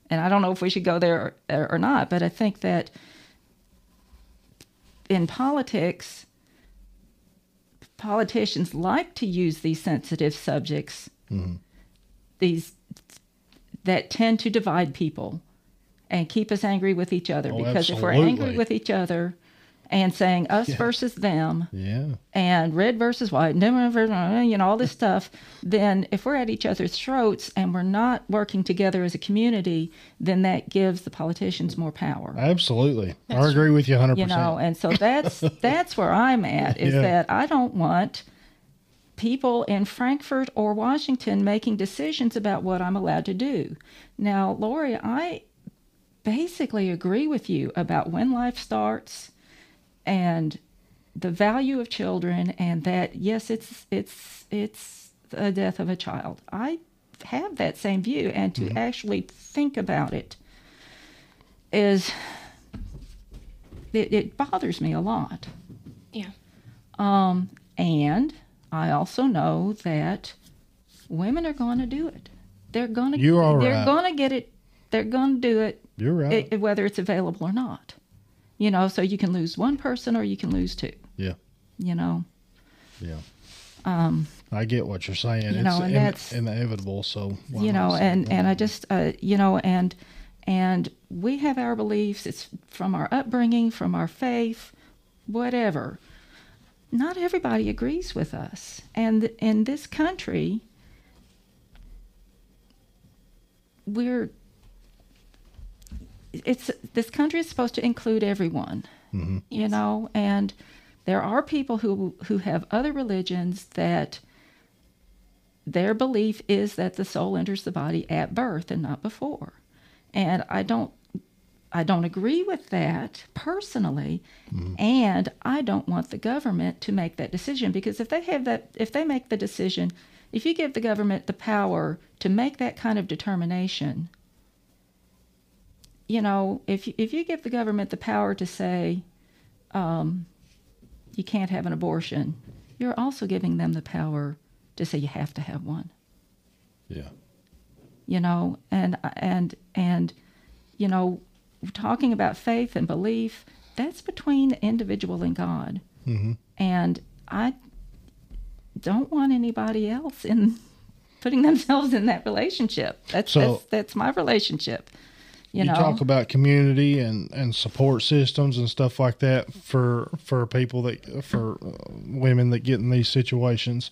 and i don't know if we should go there or, or not but i think that in politics, politicians like to use these sensitive subjects, Mm-hmm. these that tend to divide people and keep us angry with each other. Oh, because if we're angry with each other and saying us Yeah. versus them yeah. and red versus white, and you know all this stuff, then if we're at each other's throats and we're not working together as a community, then that gives the politicians more power. Absolutely. I That's- agree with you 100% you know and so that's [LAUGHS] that's where i'm at is Yeah. that i don't want people in Frankfort or washington making decisions about what i'm allowed to do. Now lori i basically agree with you about when life starts and the value of children and that yes it's it's it's the death of a child i have that same view and to actually think about it is it, it bothers me a lot Yeah. um, and I also know that women are going to do it. They're going to. You are They're right. going to get it. They're going to do it, you're right i- whether it's available or not. You know, so you can lose one person or you can lose two. yeah You know, Yeah. Um, I get what you're saying. you it's know, and in- that's- inevitable. So you know and that? and i just uh, you know and and we have our beliefs it's from our upbringing from our faith whatever not everybody agrees with us and in this country we're it's this country is supposed to include everyone mm-hmm. you know and there are people who who have other religions that their belief is that the soul enters the body at birth and not before. And i don't i don't agree with that personally mm-hmm. and i don't want the government to make that decision because if they have that if they make the decision if you give the government the power to make that kind of determination you know if you- if you give the government the power to say um, you can't have an abortion you're also giving them the power to say you have to have one yeah. you know and and and you know talking about faith and belief that's between the individual and god Mhm. and i don't want anybody else in putting themselves in that relationship that's So- that's, that's my relationship you, You, know talk about community and, and support systems and stuff like that for for people that for uh, women that get in these situations.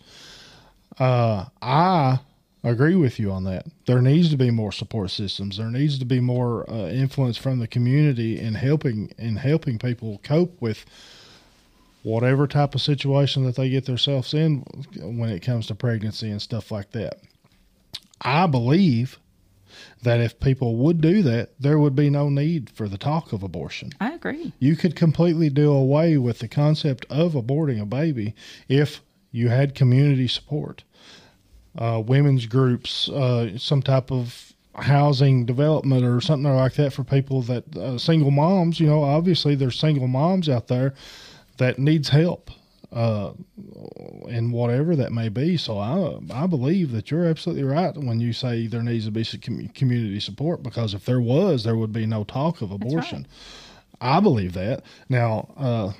Uh, I agree with you on that. There needs to be more support systems. There needs to be more uh, influence from the community in helping in helping people cope with whatever type of situation that they get themselves in when it comes to pregnancy and stuff like that. I believe that if people would do that, there would be no need for the talk of abortion. i agree You could completely do away with the concept of aborting a baby if you had community support, uh, women's groups, uh, some type of housing development or something like that for people that uh, single moms. You know, obviously there's single moms out there that needs help. Uh, and whatever that may be. So I I believe that you're absolutely right when you say there needs to be some community support because if there was, there would be no talk of abortion. I believe that. Now, uh,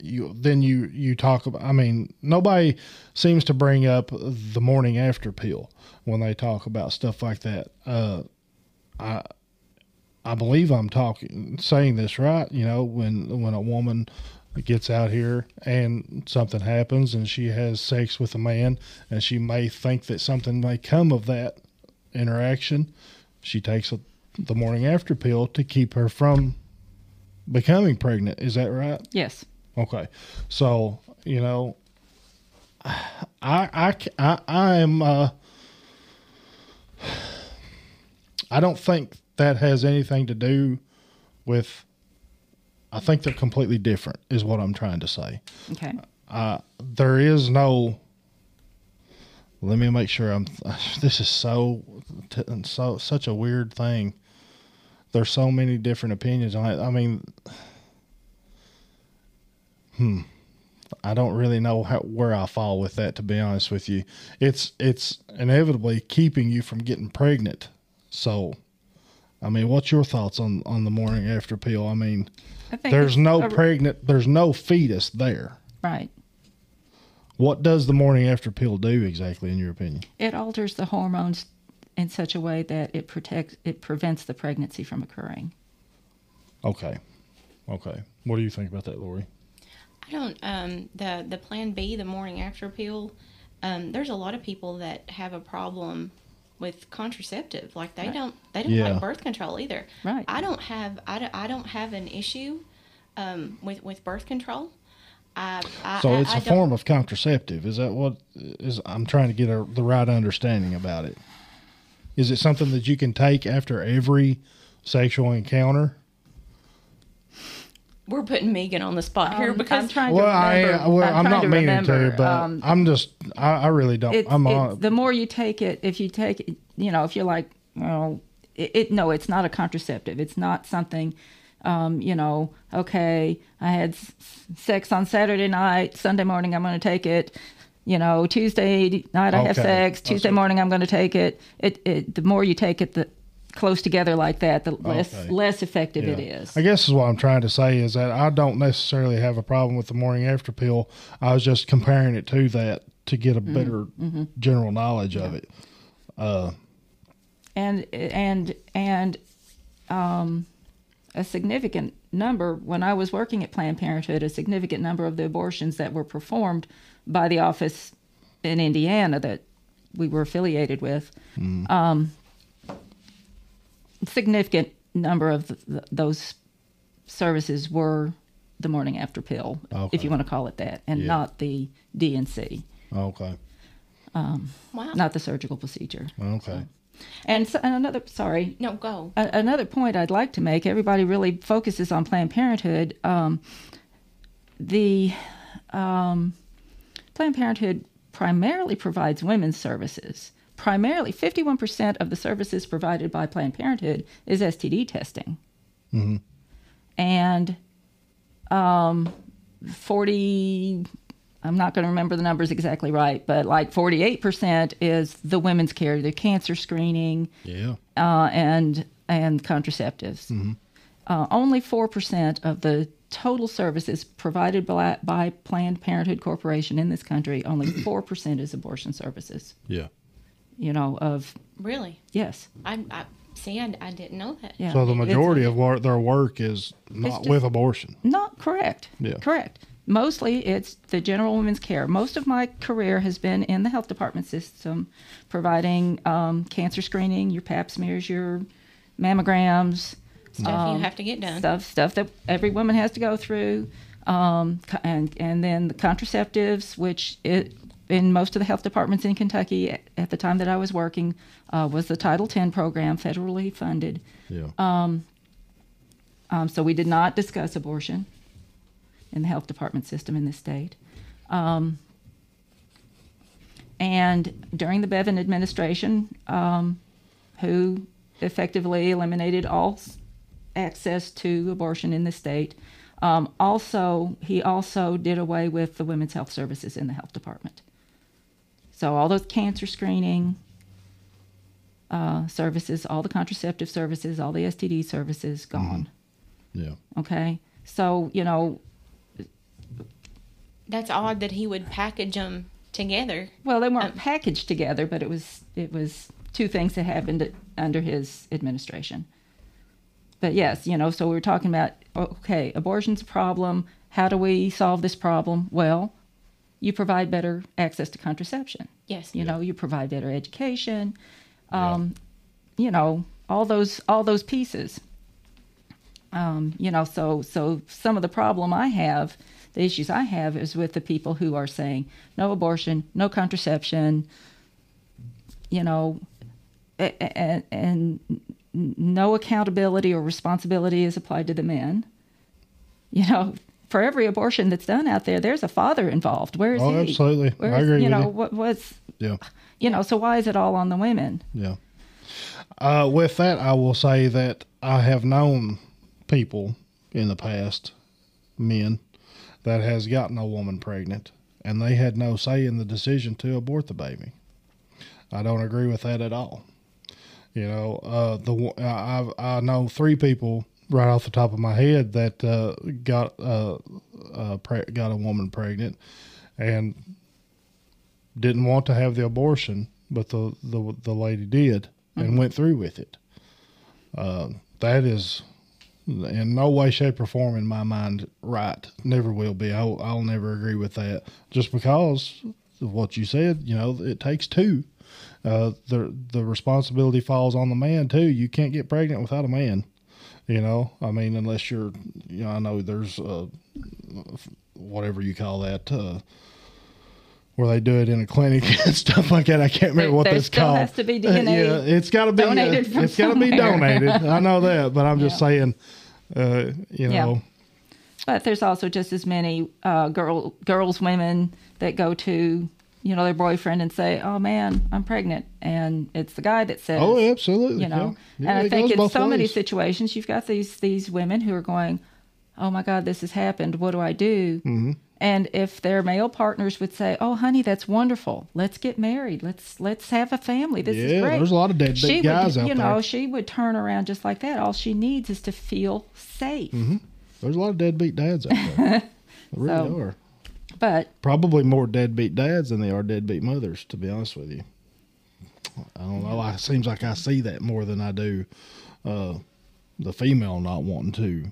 you then you you talk about. I mean, nobody seems to bring up the morning after pill when they talk about stuff like that. Uh, I I believe I'm talking saying this right. You know, when when a woman gets out here and something happens and she has sex with a man and she may think that something may come of that interaction, she takes a, the morning after pill to keep her from becoming pregnant. Is that right? yes Okay. So, you know, I, I, I, I am, uh, I don't think that has anything to do with, I think they're completely different, is what I'm trying to say. okay Uh, there is no, let me make sure I'm, [LAUGHS] this is so, t- so, such a weird thing. There's so many different opinions on it. I mean, hmm. I don't really know how, where I fall with that. To be honest with you, it's it's inevitably keeping you from getting pregnant. So, I mean, what's your thoughts on on the morning after pill? I mean, I there's no a- pregnant, there's no fetus there. right What does the morning after pill do exactly, in your opinion? it alters the hormones in such a way that it protects it prevents the pregnancy from occurring Okay, okay. What do you think about that, Lori? I don't. Um, the the Plan B, the morning after pill. Um, there's a lot of people that have a problem with contraceptive. Like they Right. don't they don't Yeah. like birth control either. Right. I don't have I don't, I don't have an issue um, with with birth control. I, I, So it's I a don't- form of contraceptive. Is that what is? I'm trying to get a, the right understanding about it. Is it something that you can take after every sexual encounter? We're putting Megan on the spot here Um, because I'm trying Well, to I remember. well, I'm, I'm, trying not to meaning remember, to, but um, I'm just I, I really don't. it's, I'm it's- on. the more you take it, if you take it, you know, if you're like, well, it, it no, it's not a contraceptive. It's not something, um, you know, okay, I had s- sex on Saturday night, Sunday morning, I'm going to take it. You know, Tuesday night I have sex. Tuesday Okay. morning I'm going to take it. It, it. The more you take it, the close together like that, the less Okay. less effective it Yeah. is. I guess is what I'm trying to say is that I don't necessarily have a problem with the morning after pill. I was just comparing it to that to get a Mm-hmm. better general knowledge of it. Uh, and and and um, a significant number when I was working at Planned Parenthood, a significant number of the abortions that were performed by the office in Indiana that we were affiliated with, um, significant number of th th those services were the morning after pill, Okay. if you want to call it that, and Yeah. not the D&C, okay. Wow. not the surgical procedure. Okay. And, so, and another, sorry, No, go. A- another point I'd like to make everybody really focuses on Planned Parenthood. Um, the um, Planned Parenthood primarily provides women's services. Primarily, 51% of the services provided by Planned Parenthood is STD testing. And um, 40, I'm not going to remember the numbers exactly right, but like 48% is the women's care, the cancer screening, Yeah. uh, and and contraceptives. Uh, only four percent of the total services provided by, by Planned Parenthood Corporation in this country, only four percent is abortion services. Yeah. You know, of Really? yes, I, I see. I, I didn't know that. yeah. So the It's majority of wor- their work is not just- with abortion. not correct. Yeah. correct. Mostly, it's the general women's care. Most of my career has been in the health department system, providing um, cancer screening, your Pap smears, your mammograms, Stuff Um, you have to get done. stuff stuff that every woman has to go through um, and and then the contraceptives which it in most of the health departments in Kentucky at, at the time that I was working uh, was the Title X program federally funded Yeah. um, so we did not discuss abortion in the health department system in this state um, and during the Bevin administration um, who effectively eliminated all access to abortion in the state. Um, also, he also did away with the women's health services in the health department. So all those cancer screening uh, services, all the contraceptive services, all the STD services, gone. yeah. Okay, so you know, That's odd that he would package them together. well, they weren't packaged together, but it was it was two things that happened under his administration. But yes, you know, so we were talking about okay, abortion's a problem. How do we solve this problem? Well, you provide better access to contraception. Yes. You know, you provide better education. Um, You know, all those all those pieces. Um, you know, so so some of the problem I have, the issues I have, is with the people who are saying no abortion, no contraception. You know, and, and no accountability or responsibility is applied to the men. You know, for every abortion that's done out there, there's a father involved. Where is Oh, he? absolutely. I Where's- agree You with know, you. what was? Yeah. you know, so why is it all on the women? Yeah. Uh, with that, I will say that I have known people in the past, men, that has gotten a woman pregnant, and they had no say in the decision to abort the baby. I don't agree with that at all. You know, uh, the I I know three people right off the top of my head that uh, got uh, uh, pre- got a woman pregnant, and didn't want to have the abortion, but the the, the lady did and went through with it. Uh, that is in no way, shape, or form in my mind right. Never will be. I'll, I'll never agree with that. Just because of what you said, you know, it takes two. Uh, the the responsibility falls on the man too. You can't get pregnant without a man. You know, I mean, unless you're, you know, I know there's uh, whatever you call that, uh, where they do it in a clinic [LAUGHS] and stuff like that. I can't remember There- what there that's still called. has to be Uh, DNA yeah, it's got to be. uh, donated from it's got to be donated. I know that, but I'm just [LAUGHS] Yeah. saying, uh, you Yeah. know, But there's also just as many uh, girl girls, women that go to you know their boyfriend and say, "Oh man, I'm pregnant," and it's the guy that says, oh, absolutely. you know. Yeah. Yeah, and I think in so many situations, you've got these these women who are going, "Oh my God, this has happened. What do I do?" Mm-hmm. And if their male partners would say, "Oh, honey, that's wonderful. Let's get married. Let's let's have a family. This is Yeah, great." there's a lot of deadbeat she guys would, out you know, there. she would turn around just like that. All she needs is to feel safe. Mm-hmm. There's a lot of deadbeat dads out there. [LAUGHS] There really So- are. But Probably more deadbeat dads than they are deadbeat mothers, to be honest with you. I don't know. I, it seems like I see that more than I do uh, the female not wanting to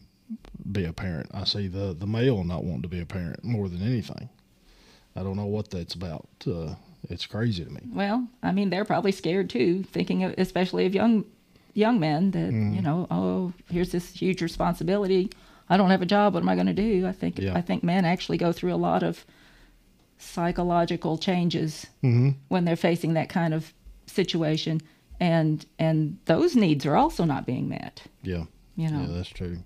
be a parent. I see the, the male not wanting to be a parent more than anything. I don't know what that's about. Uh, it's crazy to me. well, I mean, they're probably scared too, thinking of, especially of young young men that Mm. you know, oh, here's this huge responsibility. I don't have a job. What am I going to do? I think Yeah. I think men actually go through a lot of psychological changes Mm-hmm. when they're facing that kind of situation, and and those needs are also not being met. Yeah. You know, Yeah, that's true.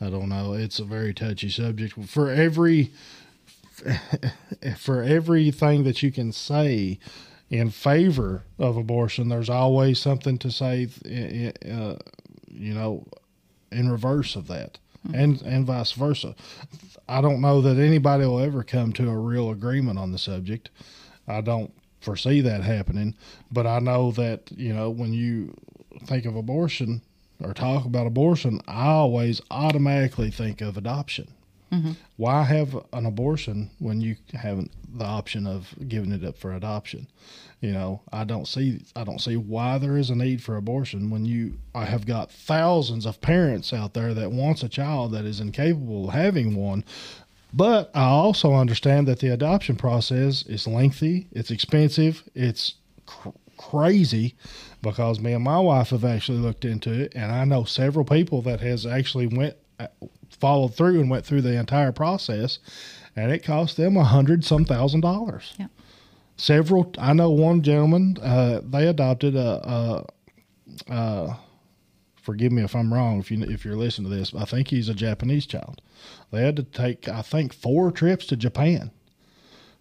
I don't know. It's a very touchy subject. For every [LAUGHS] for everything that you can say in favor of abortion, there's always something to say, uh, you know, in reverse of that, and and vice versa. I don't know that anybody will ever come to a real agreement on the subject. I don't foresee that happening, but I know that you know when you think of abortion or talk about abortion, I always automatically think of adoption. Mm-hmm. Why have an abortion when you have the option of giving it up for adoption? You know, I don't see I don't see why there is a need for abortion when you I have got thousands of parents out there that wants a child that is incapable of having one. But I also understand that the adoption process is lengthy, it's expensive, it's cr- crazy because me and my wife have actually looked into it and I know several people that has actually went uh, followed through and went through the entire process and it cost them a hundred some thousand dollars. Yeah. Several I know one gentleman uh, they adopted a, a, a forgive me if I'm wrong if you if you're listening to this I think he's a Japanese child. They had to take I think four trips to Japan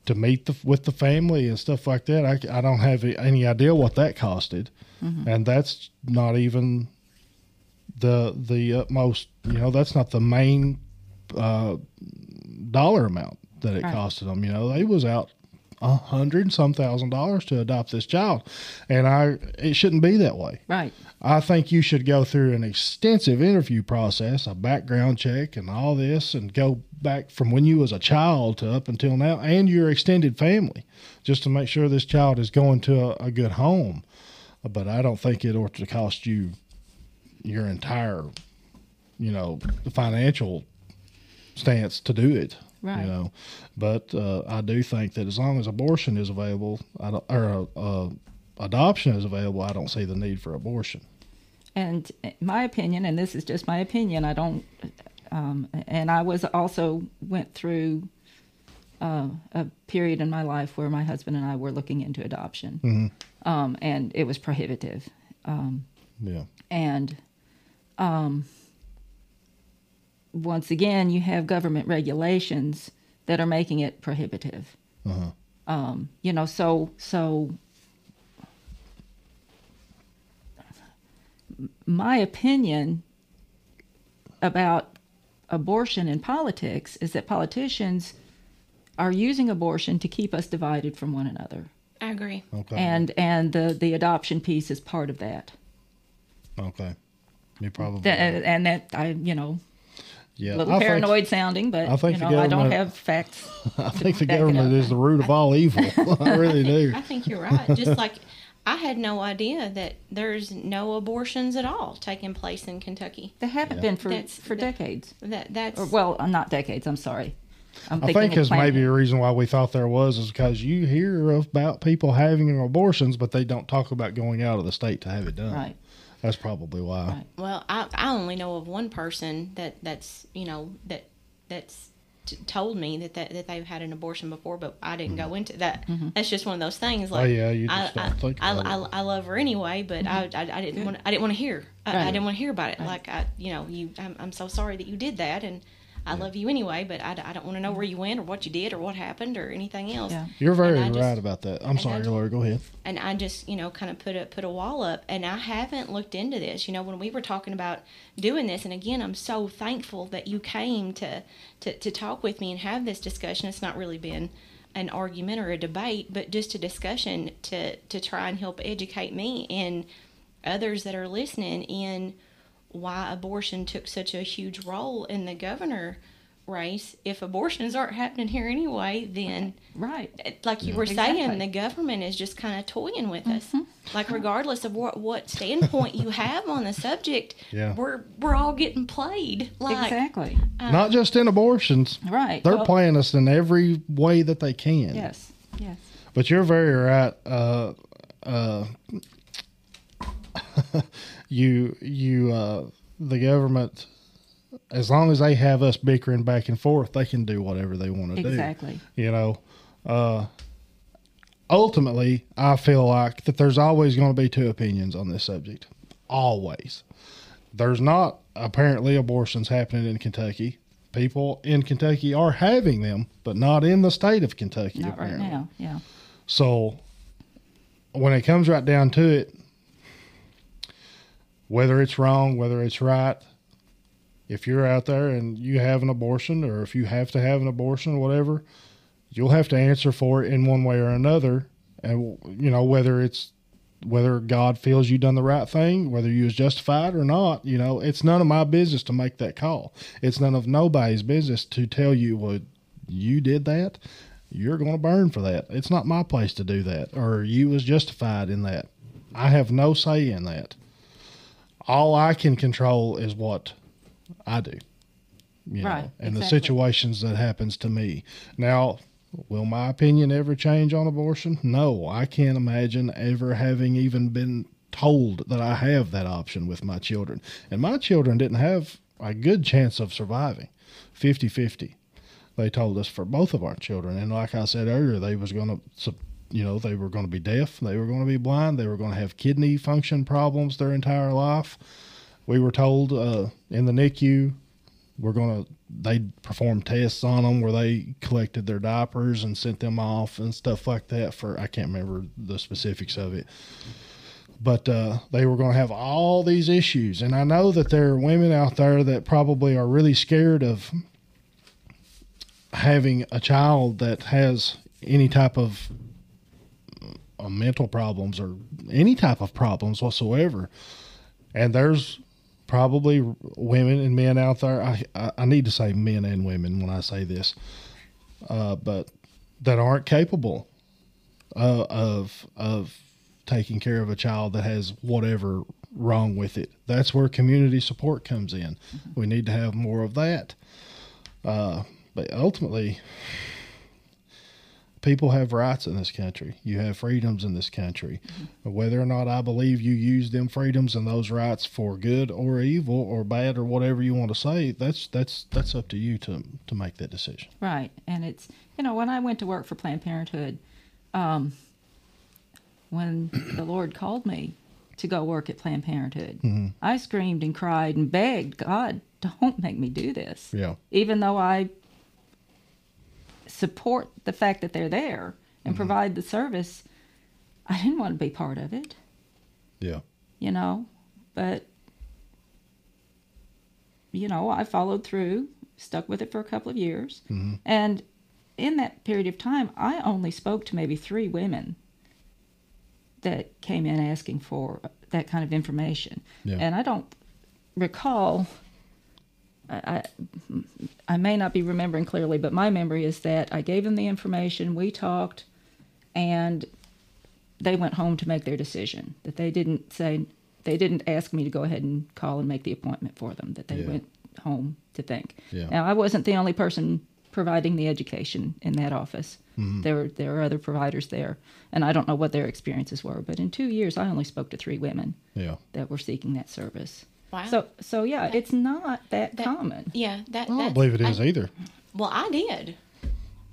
to meet the, with the family and stuff like that. I, I don't have any idea what that costed, and that's not even the the utmost. You know, that's not the main uh, dollar amount that it Right. costed them. You know, they was out a hundred some thousand dollars to adopt this child, and I it shouldn't be that way. right. I think you should go through an extensive interview process, a background check, and all this, and go back from when you was a child to up until now, and your extended family, just to make sure this child is going to a, a good home. But I don't think it ought to cost you your entire, you know, financial stance to do it. Right. You know, but uh, I do think that as long as abortion is available, or uh, uh, adoption is available, I don't see the need for abortion. And my opinion, and this is just my opinion, I don't, um, and I was also went through uh, a period in my life where my husband and I were looking into adoption, um, and it was prohibitive. Yeah. And um, once again, you have government regulations that are making it prohibitive. Uh-huh. Um, you know, so so my opinion about abortion in politics is that politicians are using abortion to keep us divided from one another. I agree. Okay. And and the the adoption piece is part of that. okay. You probably That, and that I, you know, yeah. a little I think- paranoid sounding, but I think you know, I don't have facts. [LAUGHS] I think the back government is the root of all evil. [LAUGHS] [LAUGHS] I really do. I think you're right. Just like I had no idea that there's no abortions at all taking place in Kentucky. They haven't been for That's- for that- decades. That that's Or well, uh, not decades. I'm sorry. I'm I think of is maybe planet. a reason why we thought there was is because you hear about people having abortions, but they don't talk about going out of the state to have it done. right. That's probably why. Right. well, I I only know of one person that that's you know that that's t- told me that, that that they've had an abortion before, but I didn't go into that. That's just one of those things. Like Mm-hmm. Oh, yeah, you I don't I, think I, about I, it. I love her anyway, but I, I I didn't want I didn't want to hear I, I didn't want to hear about it. Like I you know you I'm I'm so sorry that you did that and. I love you anyway, but I, I don't want to know where you went or what you did or what happened or anything else. Yeah. You're very And just- right about that. I'm sorry, I- Laura. Go ahead. and I just you know kind of put a put a wall up and I haven't looked into this you know when we were talking about doing this and again I'm so thankful that you came to to, to talk with me and have this discussion it's not really been an argument or a debate but just a discussion to to try and help educate me and others that are listening in why abortion took such a huge role in the governor race if abortions aren't happening here anyway then Right. like you were Exactly. saying, the government is just kind of toying with us. Like regardless of what what standpoint you have on the subject, Yeah. we're we're all getting played. Like exactly. Not just in abortions. Right. They're Well, playing us in every way that they can. Yes. Yes. But you're very right. Uh, uh, [LAUGHS] you, you, uh, the government, as long as they have us bickering back and forth, they can do whatever they want to do. Exactly. You know, uh, ultimately, I feel like that there's always going to be two opinions on this subject. Always. There's not apparently abortions happening in Kentucky. People in Kentucky are having them, but not in the state of Kentucky. Not right now. Yeah. So when it comes right down to it, whether it's wrong, whether it's right, if you're out there and you have an abortion or if you have to have an abortion or whatever, you'll have to answer for it in one way or another. And you know, whether it's whether God feels you done the right thing, whether you was justified or not, you know, it's none of my business to make that call. It's none of nobody's business to tell you, well, you did that you're going to burn for that. It's not my place to do that, or you was justified in that. I have no say in that. All I can control is what I do, you Right, know, and the situations that happens to me. Now, will my opinion ever change on abortion? No, I can't imagine ever having even been told that I have that option with my children. And my children didn't have a good chance of surviving 50 50 they told us for both of our children. And like I said earlier, they was going to, you know, they were going to be deaf, they were going to be blind, they were going to have kidney function problems their entire life. We were told uh, in the NICU, we're going to, they performed tests on them where they collected their diapers and sent them off and stuff like that for, I can't remember the specifics of it. But uh, they were going to have all these issues. And I know that there are women out there that probably are really scared of having a child that has any type of uh, mental problems or any type of problems whatsoever. And there's probably women and men out there. I, I, I need to say men and women when I say this, uh, but that aren't capable uh, of of taking care of a child that has whatever wrong with it. That's where community support comes in. We need to have more of that. Uh, but ultimately, people have rights in this country. You have freedoms in this country. Whether or not I believe you use them freedoms and those rights for good or evil or bad or whatever you want to say, that's that's that's up to you to to make that decision. Right. And it's, you know, when I went to work for Planned Parenthood, um, when the Lord called me to go work at Planned Parenthood, I screamed and cried and begged, God, don't make me do this. Yeah. Even though I support the fact that they're there and mm-hmm. provide the service, I didn't want to be part of it, Yeah. you know. But, you know, I followed through, stuck with it for a couple of years. Mm-hmm. And in that period of time, I only spoke to maybe three women that came in asking for that kind of information. Yeah. And I don't recall, I, I, may not be remembering clearly, but my memory is that I gave them the information, we talked, and they went home to make their decision. That they didn't say, they didn't ask me to go ahead and call and make the appointment for them, that they Yeah. went home to think. Yeah. Now, I wasn't the only person providing the education in that office. Mm-hmm. There were there were other providers there, and I don't know what their experiences were. But in two years, I only spoke to three women Yeah. that were seeking that service. Wow. So so yeah, it's not that, That- common. yeah, that I don't that's- believe it is I- either. Well, I did.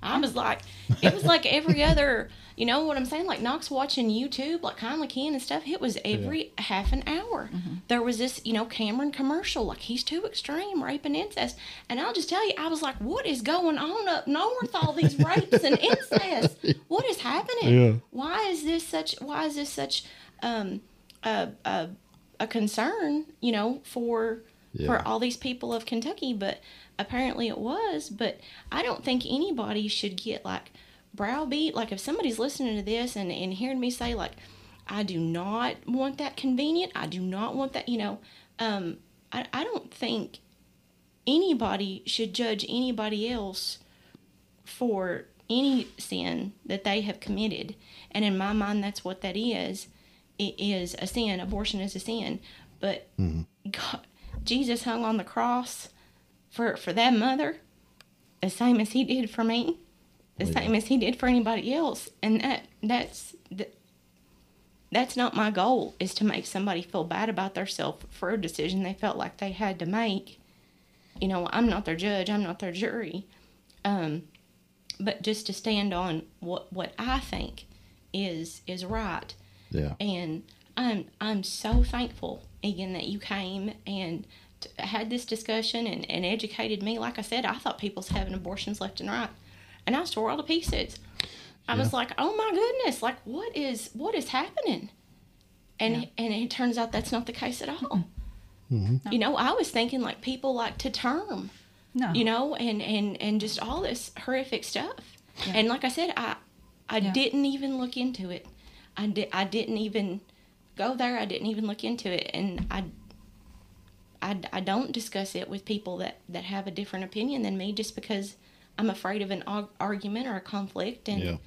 I was like, [LAUGHS] it was like every other, you know what I'm saying? Like Knox watching YouTube, like Kindly Keyin and stuff. It was every half an hour. There was this, you know, Cameron commercial, like he's too extreme, rape and incest. And I'll just tell you, I was like, what is going on up north? All these rapes and [LAUGHS] incest. What is happening? Yeah. Why is this such? Why is this such? Um, a a, a concern, you know, for Yeah. for all these people of Kentucky, but apparently it was. But I don't think anybody should get like browbeat. Like if somebody's listening to this and, and hearing me say like, I do not want that convenient. I do not want that. You know, um, I I don't think anybody should judge anybody else for any sin that they have committed. And in my mind, that's what that is. It is a sin. Abortion is a sin. But God, Jesus hung on the cross for, for that mother the same as he did for me, the same as he did for anybody else. And that that's that, that's not my goal is to make somebody feel bad about themselves for a decision they felt like they had to make. You know, I'm not their judge, I'm not their jury. Um, but just to stand on what what I think is is right. Yeah. And I'm I'm so thankful, again that you came and t- had this discussion and, and educated me. Like I said, I thought people's having abortions left and right, and I was tore all to pieces. I was like, oh my goodness, like what is what is happening? And and it turns out that's not the case at all. Mm-hmm. You know, I was thinking like people like to term No. you know, and and and just all this horrific stuff. And like I said, I I Yeah. didn't even look into it. I did I didn't even go there. I didn't even look into it, and I. I, I don't discuss it with people that, that have a different opinion than me just because I'm afraid of an arg- argument or a conflict and Yeah.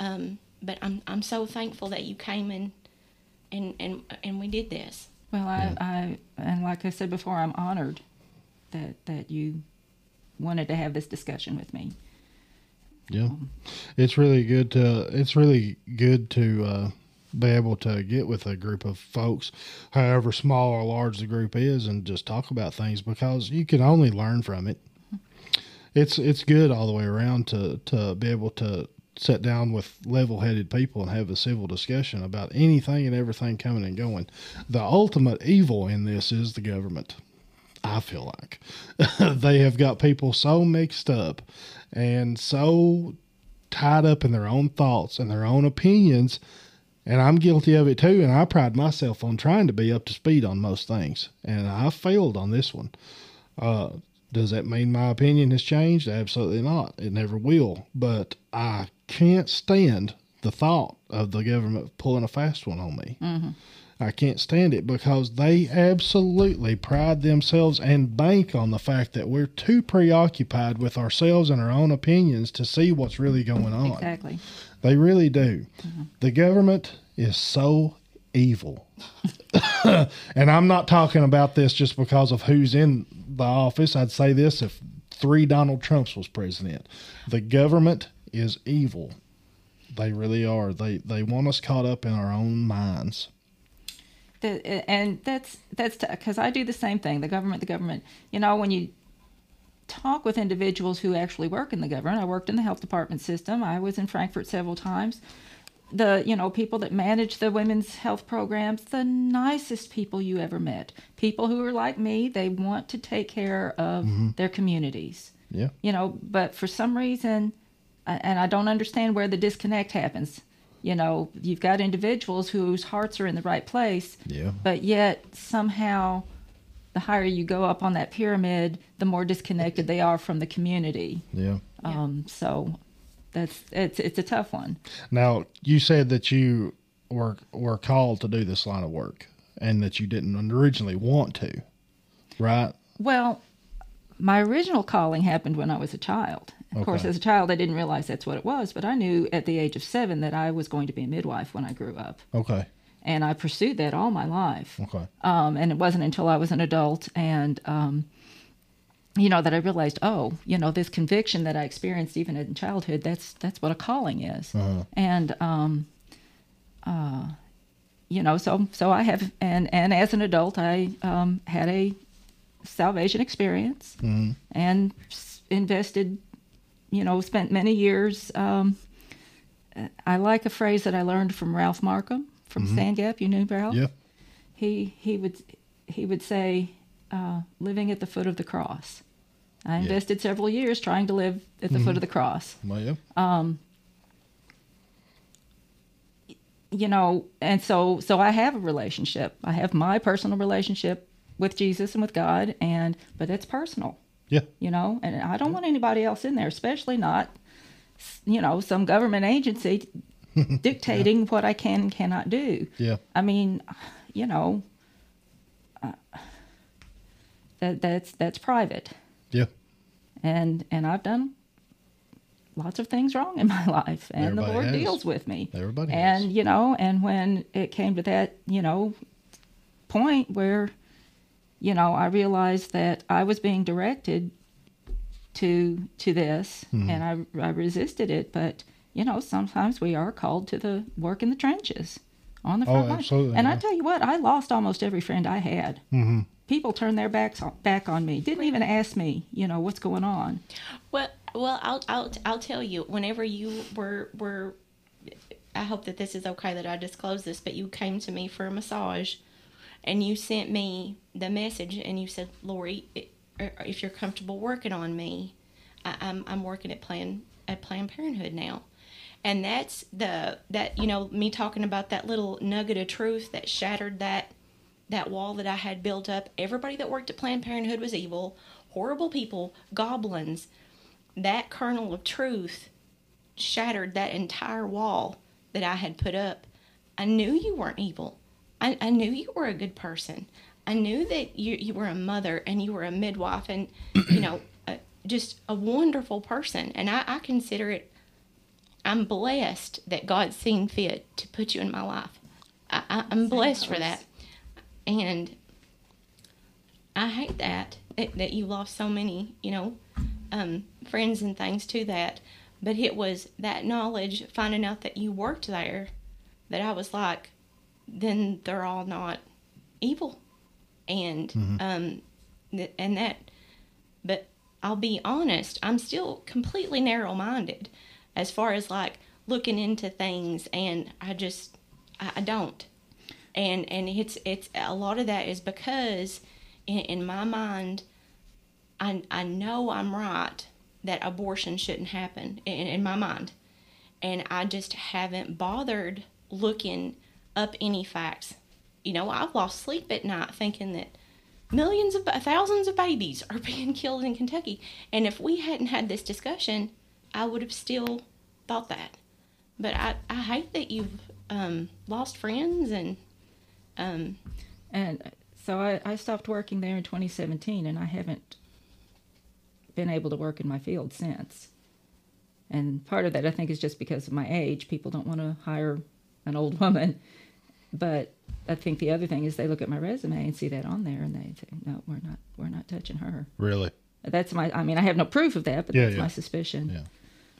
um but I'm I'm so thankful that you came and and and and we did this. Well, I, I and like I said before, I'm honored that that you wanted to have this discussion with me. Yeah, it's really good to it's really good to uh, be able to get with a group of folks, however small or large the group is, and just talk about things because you can only learn from it. It's it's good all the way around to to be able to sit down with level headed people and have a civil discussion about anything and everything coming and going. The ultimate evil in this is the government. I feel like [LAUGHS] they have got people so mixed up and so tied up in their own thoughts and their own opinions. And I'm guilty of it too. And I pride myself on trying to be up to speed on most things. And I failed on this one. Uh, does that mean my opinion has changed? Absolutely not. It never will. But I can't stand the thought of the government pulling a fast one on me. I can't stand it because they absolutely pride themselves and bank on the fact that we're too preoccupied with ourselves and our own opinions to see what's really going on. Exactly. They really do. Mm-hmm. The government is so evil. [LAUGHS] and I'm not talking about this just because of who's in the office. I'd say this if three Donald Trumps was president. The government is evil. They really are. They they want us caught up in our own minds. And that's that's because I do the same thing. The government, the government. You know, when you talk with individuals who actually work in the government, I worked in the health department system. I was in Frankfort several times. The you know people that manage the women's health programs, the nicest people you ever met. People who are like me. They want to take care of mm-hmm. their communities. Yeah. You know, but for some reason, and I don't understand where the disconnect happens. You know, you've got individuals whose hearts are in the right place, Yeah. but yet somehow the higher you go up on that pyramid, the more disconnected they are from the community. Yeah. Um, so that's it's it's a tough one. Now, you said that you were were called to do this line of work and that you didn't originally want to, right? Well, my original calling happened when I was a child. Of course, as a child, I didn't realize that's what it was, but I knew at the age of seven that I was going to be a midwife when I grew up. Okay. And I pursued that all my life. Okay. Um, and it wasn't until I was an adult and, um, you know, that I realized, oh, you know, this conviction that I experienced even in childhood, that's that's what a calling is. And, um, uh, you know, so so I have, and and as an adult, I um, had a salvation experience and s- invested, you know, spent many years. Um, I like a phrase that I learned from Ralph Markham from Stand Gap. You knew Ralph. Yeah. He he would he would say, uh, "Living at the foot of the cross." I invested several years trying to live at the foot of the cross. Well, yeah. you know and so so i have a relationship i have my personal relationship with jesus and with god and but it's personal Yeah. you know and i don't want anybody else in there especially not you know some government agency [LAUGHS] dictating what i can and cannot do Yeah. i mean you know uh, that that's that's private Yeah. and and i've done lots of things wrong in [LAUGHS] my life and the lord has. deals with me Everybody and has. you know and when it came to that you know point where you know i realized that i was being directed to to this Mm-hmm. and I, I resisted it but you know sometimes we are called to the work in the trenches on the Oh, front line absolutely, and i tell you what i lost almost every friend i had mm-hmm. people turned their backs on, back on me didn't even ask me you know what's going on Well, well, I'll I'll I'll tell you. Whenever you were were, I hope that this is okay that I disclose this, but you came to me for a massage, and you sent me the message, and you said, "Lori, er, if you're comfortable working on me, I, I'm I'm working at Planned at Planned Parenthood now." And that's the that you know me talking about that little nugget of truth that shattered that that wall that I had built up. Everybody that worked at Planned Parenthood was evil, horrible people, goblins. That kernel of truth shattered that entire wall that I had put up. I knew you weren't evil. I, I knew you were a good person. I knew that you, you were a mother and you were a midwife and, you know, a, just a wonderful person. And I, I consider it, I'm blessed that God's seen fit to put you in my life. I, I, I'm blessed for that. And I hate that, that that you lost so many, you know, um, friends and things to that. But it was that knowledge, finding out that you worked there, that I was like, then they're all not evil, and um, th- and that. But I'll be honest, I'm still completely narrow-minded, as far as like looking into things, and I just I, I don't. And and it's it's a lot of that is because in, in my mind I, I know I'm right that abortion shouldn't happen in, in my mind. And I just haven't bothered looking up any facts you know I've lost sleep at night thinking that millions of thousands of babies are [LAUGHS] being killed in Kentucky and if we hadn't had this discussion I would have still thought that but I, I hate that you've um, lost friends and um, And so I, I stopped working there in 2017, and I haven't been able to work in my field since. And part of that, I think, is just because of my age. People don't want to hire an old [LAUGHS] woman. But I think the other thing is they look at my resume and see that on there, and they say, "No, we're not. We're not touching her." Really. That's my. I mean, I have no proof of that, but Yeah, that's yeah. my suspicion.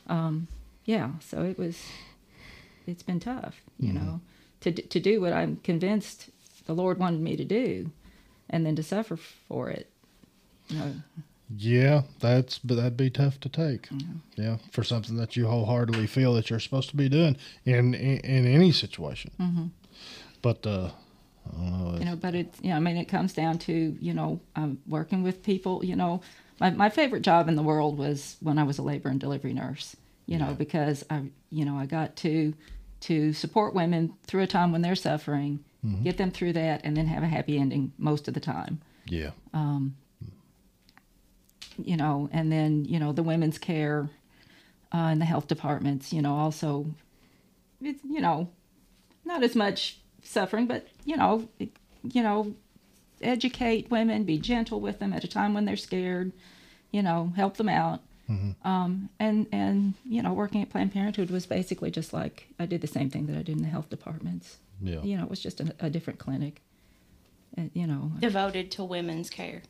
Yeah. yeah so it was it's been tough you Mm-hmm. know to to do what i'm convinced the lord wanted me to do and then to suffer for it you know Yeah, that's but that'd be tough to take. Yeah, for something that you wholeheartedly feel that you're supposed to be doing in in, in any situation. Mm-hmm. But uh, I don't know. you know but it you know i mean it comes down to you know i'm working with people you know. My, my favorite job in the world was when i was a labor and delivery nurse you know because i you know i got to to support women through a time when they're suffering get them through that and then have a happy ending most of the time. Yeah, Um, you know, and then you know the women's care uh, and the health departments, you know, also it's you know not as much suffering, but you know, you know, educate women, be gentle with them at a time when they're scared, you know, help them out. Um, and and you know, working at Planned Parenthood was basically just like I did the same thing that I did in the health departments. yeah, You know, it was just a, a different clinic. And, you know, devoted to women's care.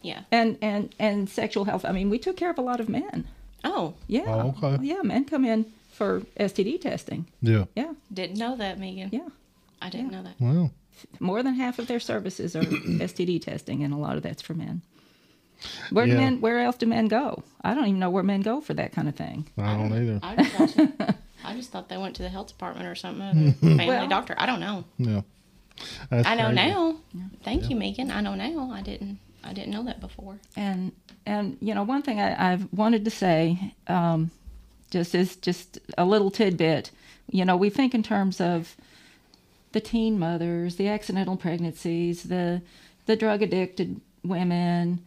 Yeah. and and and sexual health. I mean, we took care of a lot of men. Oh, Yeah. Oh, okay. Yeah, men come in for STD testing. yeah. Yeah, didn't know that, Megan. yeah. I didn't know that. Wow. More than half of their services are [CLEARS THROAT] STD testing, and a lot of that's for men. Where do Yeah. men? Where else do men go? I don't even know where men go for that kind of thing. I don't either. I just, thought, [LAUGHS] I just thought they went to the health department or something, or [LAUGHS] family Well- doctor. I don't know. Yeah. That's I know crazy. now. Thank you, Megan. I know now. I didn't. I didn't know that before. And and you know one thing I, I've wanted to say, um, just is just a little tidbit. You know we think in terms of the teen mothers, the accidental pregnancies, the the drug addicted women,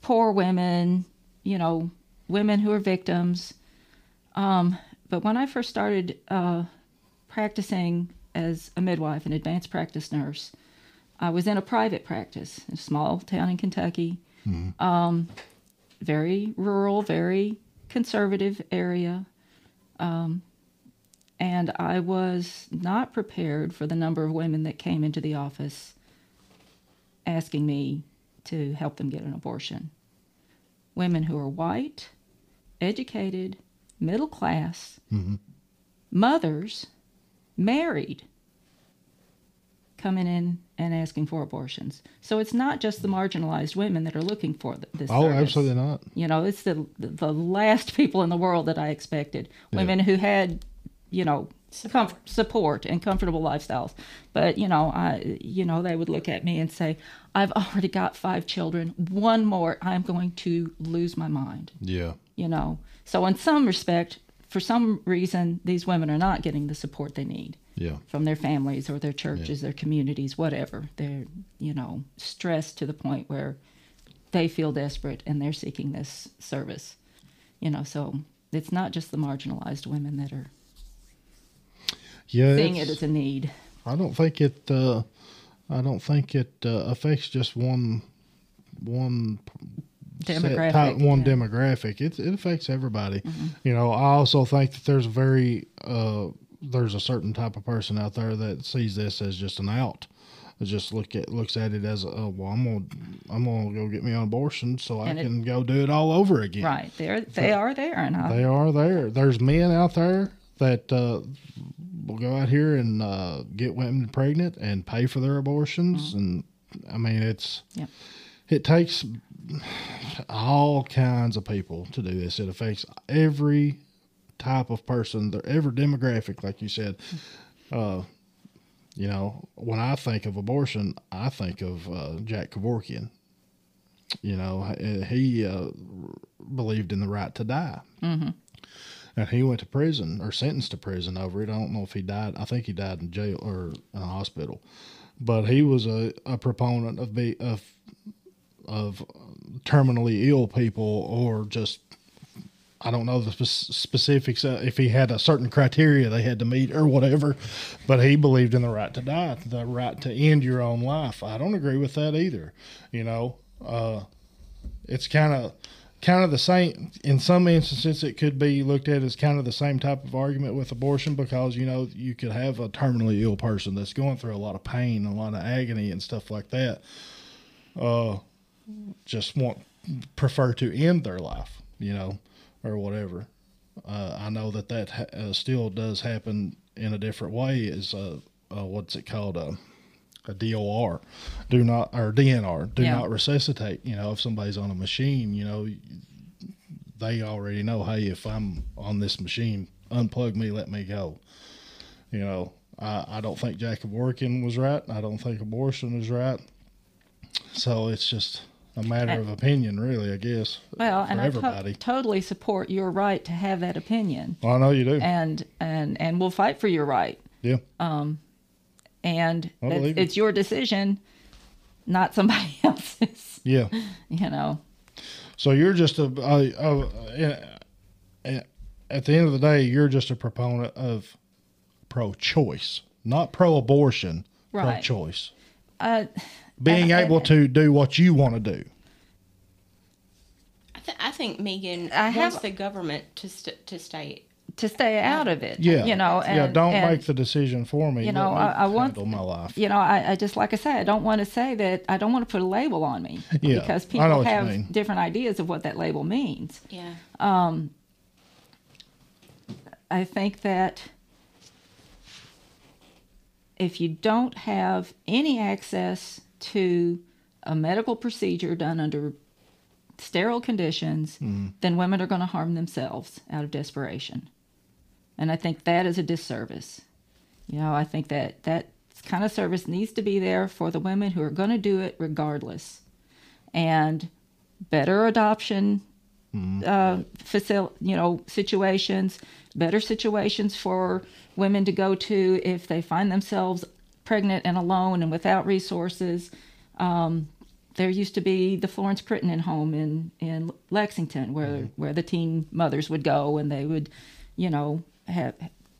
poor women, you know, women who are victims. Um, but when I first started uh, practicing as a midwife and advanced practice nurse, I was in a private practice, in a small town in Kentucky, um, very rural, very conservative area. Um, and I was not prepared for the number of women that came into the office asking me to help them get an abortion. Women who are white, educated, middle class, mm-hmm. mothers, married, coming in and asking for abortions. So it's not just the marginalized women that are looking for this. Oh, service. absolutely not. You know, it's the the last [LAUGHS] people in the world that I expected. Women who had, you know, comf- support and comfortable lifestyles. But you know, I you know they would look at me and say, "I've already got five children. One more, I'm going to lose my mind." Yeah. You know, so in some respect, for some reason, these women are not getting the support they need Yeah. from their families or their churches, their communities, whatever. They're, you know, stressed to the point where they feel desperate and they're seeking this service. You know, so it's not just the marginalized women that are Yeah. seeing it as a need. I don't think it. Uh, I don't think it uh, affects just one one Demographic, type, one yeah. Mm-hmm. demographic. It it affects everybody. You know, I also think that there's a very uh, there's a certain type of person out there that sees this as just an out. Just look at looks at it as a well, I'm gonna I'm gonna go get me an abortion so I it- can go do it all over again. Right. They're they are there and I, They are there. There's men out there that uh, will go out here and uh, get women pregnant and pay for their abortions, and I mean it's Yep. it takes all kinds of people to do this. It affects every type of person, every demographic, like you said. Uh, you know, when I think of abortion, I think of uh, Jack Kevorkian. You know, he uh, believed in the right to die. Mm-hmm. And he went to prison or sentenced to prison over it. I don't know if he died. I think he died in jail or in a hospital. But he was a, a proponent of be of of terminally ill people or just I don't know the spe- specifics uh, if he had a certain criteria they had to meet or whatever, but he believed in the right to die, the right to end your own life. I don't agree with that either. You know, uh, it's kind of kind of the same in some instances it could be looked at as kind of the same type of argument with abortion because you know you could have a terminally ill person that's going through a lot of pain a lot of agony and stuff like that uh just want prefer to end their life you know or whatever. Uh, i know that that ha- uh, still does happen in a different way is uh, uh what's it called uh, a DOR, do not or DNR, do Yeah. not resuscitate. You know, if somebody's on a machine, you know, they already know, hey, if I'm on this machine, unplug me, let me go. You know, I, I don't think Jack Kevorkian was right. I don't think abortion is right. So it's just a matter of opinion, really, I guess. well, and I everybody. to- totally support your right to have that opinion. well, I know you do. And and and we'll fight for your right. yeah. Um, And it's, it. it's your decision, not somebody [LAUGHS] else's, yeah. you know. So you're just a, a, a, a- at the end of the day, you're just a proponent of pro-choice, not pro-abortion, Right. pro-choice. Uh, Being And- able to do what you want to do. I, th- I think Megan I have- the government to st- to stay. To stay out of it. Yeah, You know, and, yeah. Don't and, make the decision for me. you know, me I- I want- handle my life. you know, I, I just like I say, I don't want to say that I don't want to put a label on me [LAUGHS] Yeah, because people have different ideas of what that label means. Yeah. Um, I think that if you don't have any access to a medical procedure done under sterile conditions, Mm-hmm. then women are going to harm themselves out of desperation. And I think that is a disservice. You know, I think that that kind of service needs to be there for the women who are going to do it regardless. And better adoption uh, facil- you know, situations, better situations for women to go to if they find themselves pregnant and alone and without resources. Um, there used to be the Florence Crittenton home in, in Lexington where, where the teen mothers would go and they would, you know, have,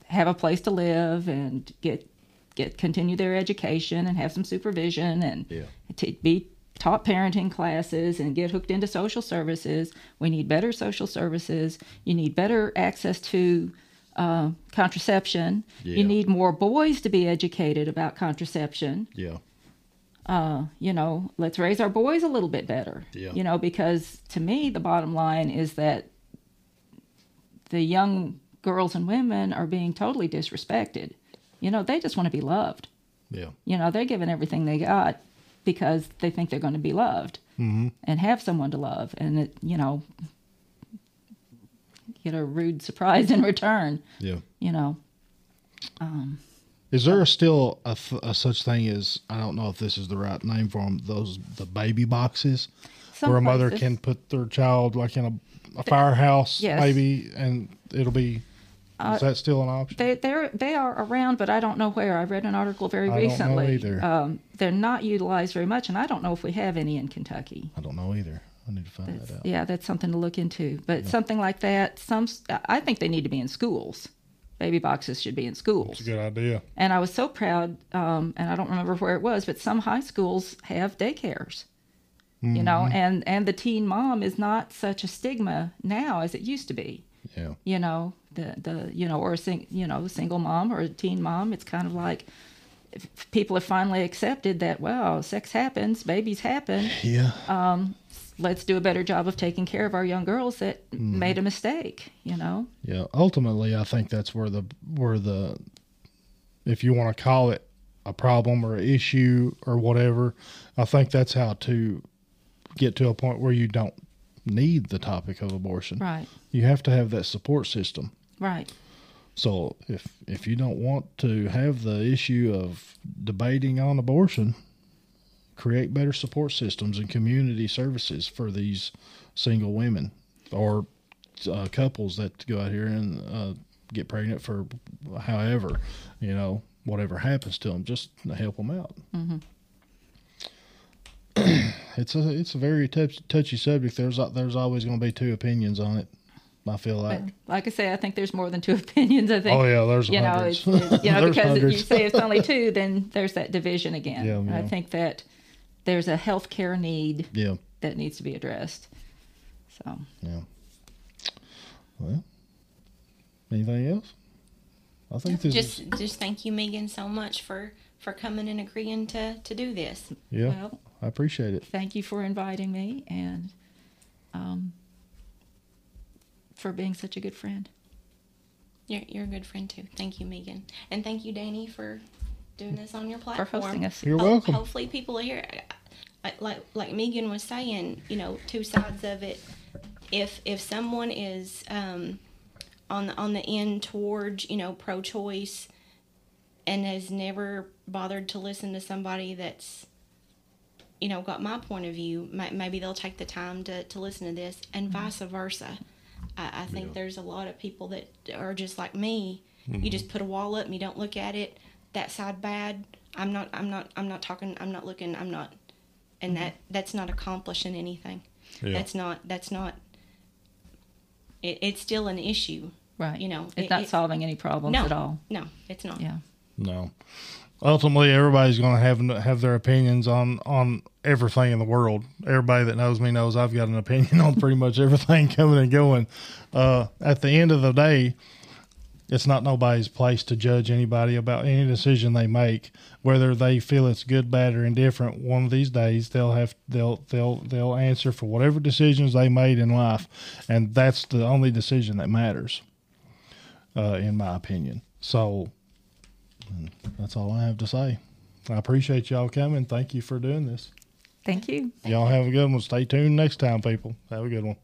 have a place to live and get, get, continue their education and have some supervision and Yeah. to be taught parenting classes and get hooked into social services. We need better social services. You need better access to uh, contraception. Yeah. You need more boys to be educated about contraception. Yeah. Uh, you know, let's raise our boys a little bit better. Yeah. You know, because to me, the bottom line is that the young girls and women are being totally disrespected. You know, they just want to be loved Yeah. you know they're giving everything they got because they think they're going to be loved Mm-hmm. and have someone to love and it, you know get a rude surprise in return Yeah. you know Is there still a, a such thing as I don't know if this is the right name for them? Those the baby boxes Some where a mother places- can put their child like in a, a firehouse, Yes. maybe, and it'll be. Is that still an option? they they're they are around but i don't know where i read an article very I don't know recently either. Um, they're not utilized very much and i don't know if we have any in kentucky I don't know either. I need to find That's- that out. yeah that's something to look into but something like that some i think they need to be in schools baby boxes should be in schools It's a good idea. And I was so proud, um, and I don't remember where it was, but some high schools have daycares. You know, Mm-hmm. and and the teen mom is not such a stigma now as it used to be. Yeah. You know, the the you know, or a sing, you know, single mom or a teen mom. It's kind of like if people have finally accepted that. Wow, sex happens, babies happen. Yeah. Um, Let's do a better job of taking care of our young girls that Mm-hmm. made a mistake. You know, Yeah, ultimately, I think that's where the where the if you want to call it a problem or an issue or whatever, I think that's how to get to a point where you don't need the topic of abortion. right, You have to have that support system. right, So if if you don't want to have the issue of debating on abortion, create better support systems and community services for these single women or uh, couples that go out here and uh, get pregnant for however, you know, whatever happens to them, just help them out. [CLEARS THROAT] it's a it's a very touch, touchy subject. There's there's always going to be two opinions on it. I feel like. but like I say, I think there's more than two [LAUGHS] opinions. I think Oh yeah, there's you know, it's, it's- [LAUGHS] you know, There's because if you say it's [LAUGHS] only two, then there's that division again. Yeah, And I think that there's a health care need yeah. that needs to be addressed. So Yeah. Well, anything else? I think this Just is just thank you, Megan, so much for for coming and agreeing to to do this. yeah. well, I appreciate it. thank you for inviting me and um, for being such a good friend. You're you're a good friend too. Thank you, Megan, and thank you, Danny, for doing this on your For platform. hosting us. You're Ho- welcome. Hopefully, people are here. Like like Megan was saying, you know, two sides of it. If if someone is um, on the on the end towards you know pro-choice and has never bothered to listen to somebody that's you know got my point of view, may- maybe they'll take the time to to listen to this, and mm-hmm. vice versa. I, I think there's a lot of people that are just like me. You mm-hmm. just put a wall up and you don't look at it. That side bad. I'm not. I'm not. I'm not talking. I'm not looking. I'm not. And mm-hmm. that that's not accomplishing anything. Yeah. That's not. That's not. It, it's still an issue. Right. You know, it's it- not it- solving any problems No. at all. No, it's not. Yeah. No. Ultimately, everybody's going to have have their opinions on on everything in the world. Everybody that knows me knows I've got an opinion [LAUGHS] on pretty much everything coming and going. Uh, at the end of the day, it's not nobody's place to judge anybody about any decision they make, whether they feel it's good, bad, or indifferent. One of these days, they'll have they'll they'll they'll answer for whatever decisions they made in life, and that's the only decision that matters, uh, in my opinion. So that's all I have to say. I appreciate y'all coming. Thank you for doing this. Thank you. Y'all have a good one. Stay tuned next time, people. Have a good one.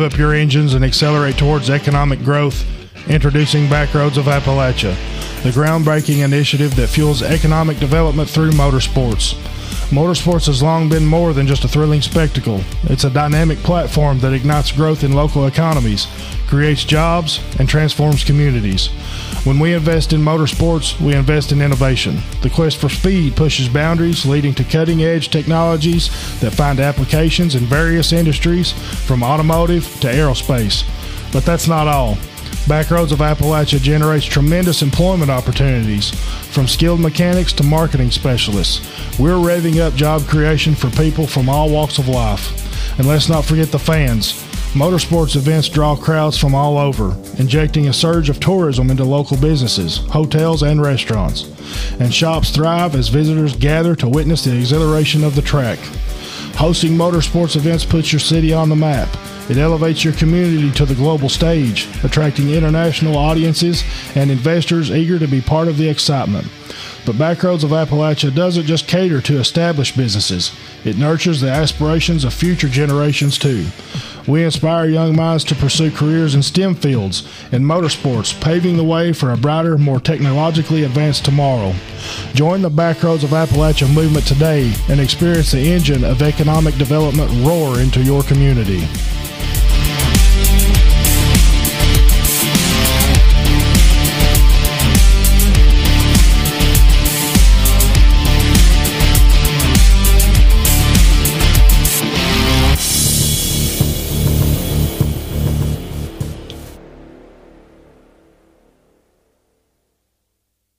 Rev up your engines and accelerate towards economic growth? Introducing Backroads of Appalachia, the groundbreaking initiative that fuels economic development through motorsports. Motorsports has long been more than just a thrilling spectacle. It's a dynamic platform that ignites growth in local economies, creates jobs, and transforms communities. When we invest in motorsports, we invest in innovation. The quest for speed pushes boundaries, leading to cutting edge technologies that find applications in various industries, from automotive to aerospace. But that's not all. Backroads of Appalachia generates tremendous employment opportunities, from skilled mechanics to marketing specialists. We're revving up job creation for people from all walks of life. And let's not forget the fans. Motorsports events draw crowds from all over, injecting a surge of tourism into local businesses, hotels, and restaurants. And shops thrive as visitors gather to witness the exhilaration of the track. Hosting motorsports events puts your city on the map. It elevates your community to the global stage, attracting international audiences and investors eager to be part of the excitement. But Backroads of Appalachia doesn't just cater to established businesses, it nurtures the aspirations of future generations too. We inspire young minds to pursue careers in STEM fields and motorsports, paving the way for a brighter, more technologically advanced tomorrow. Join the Backroads of Appalachia movement today and experience the engine of economic development roar into your community.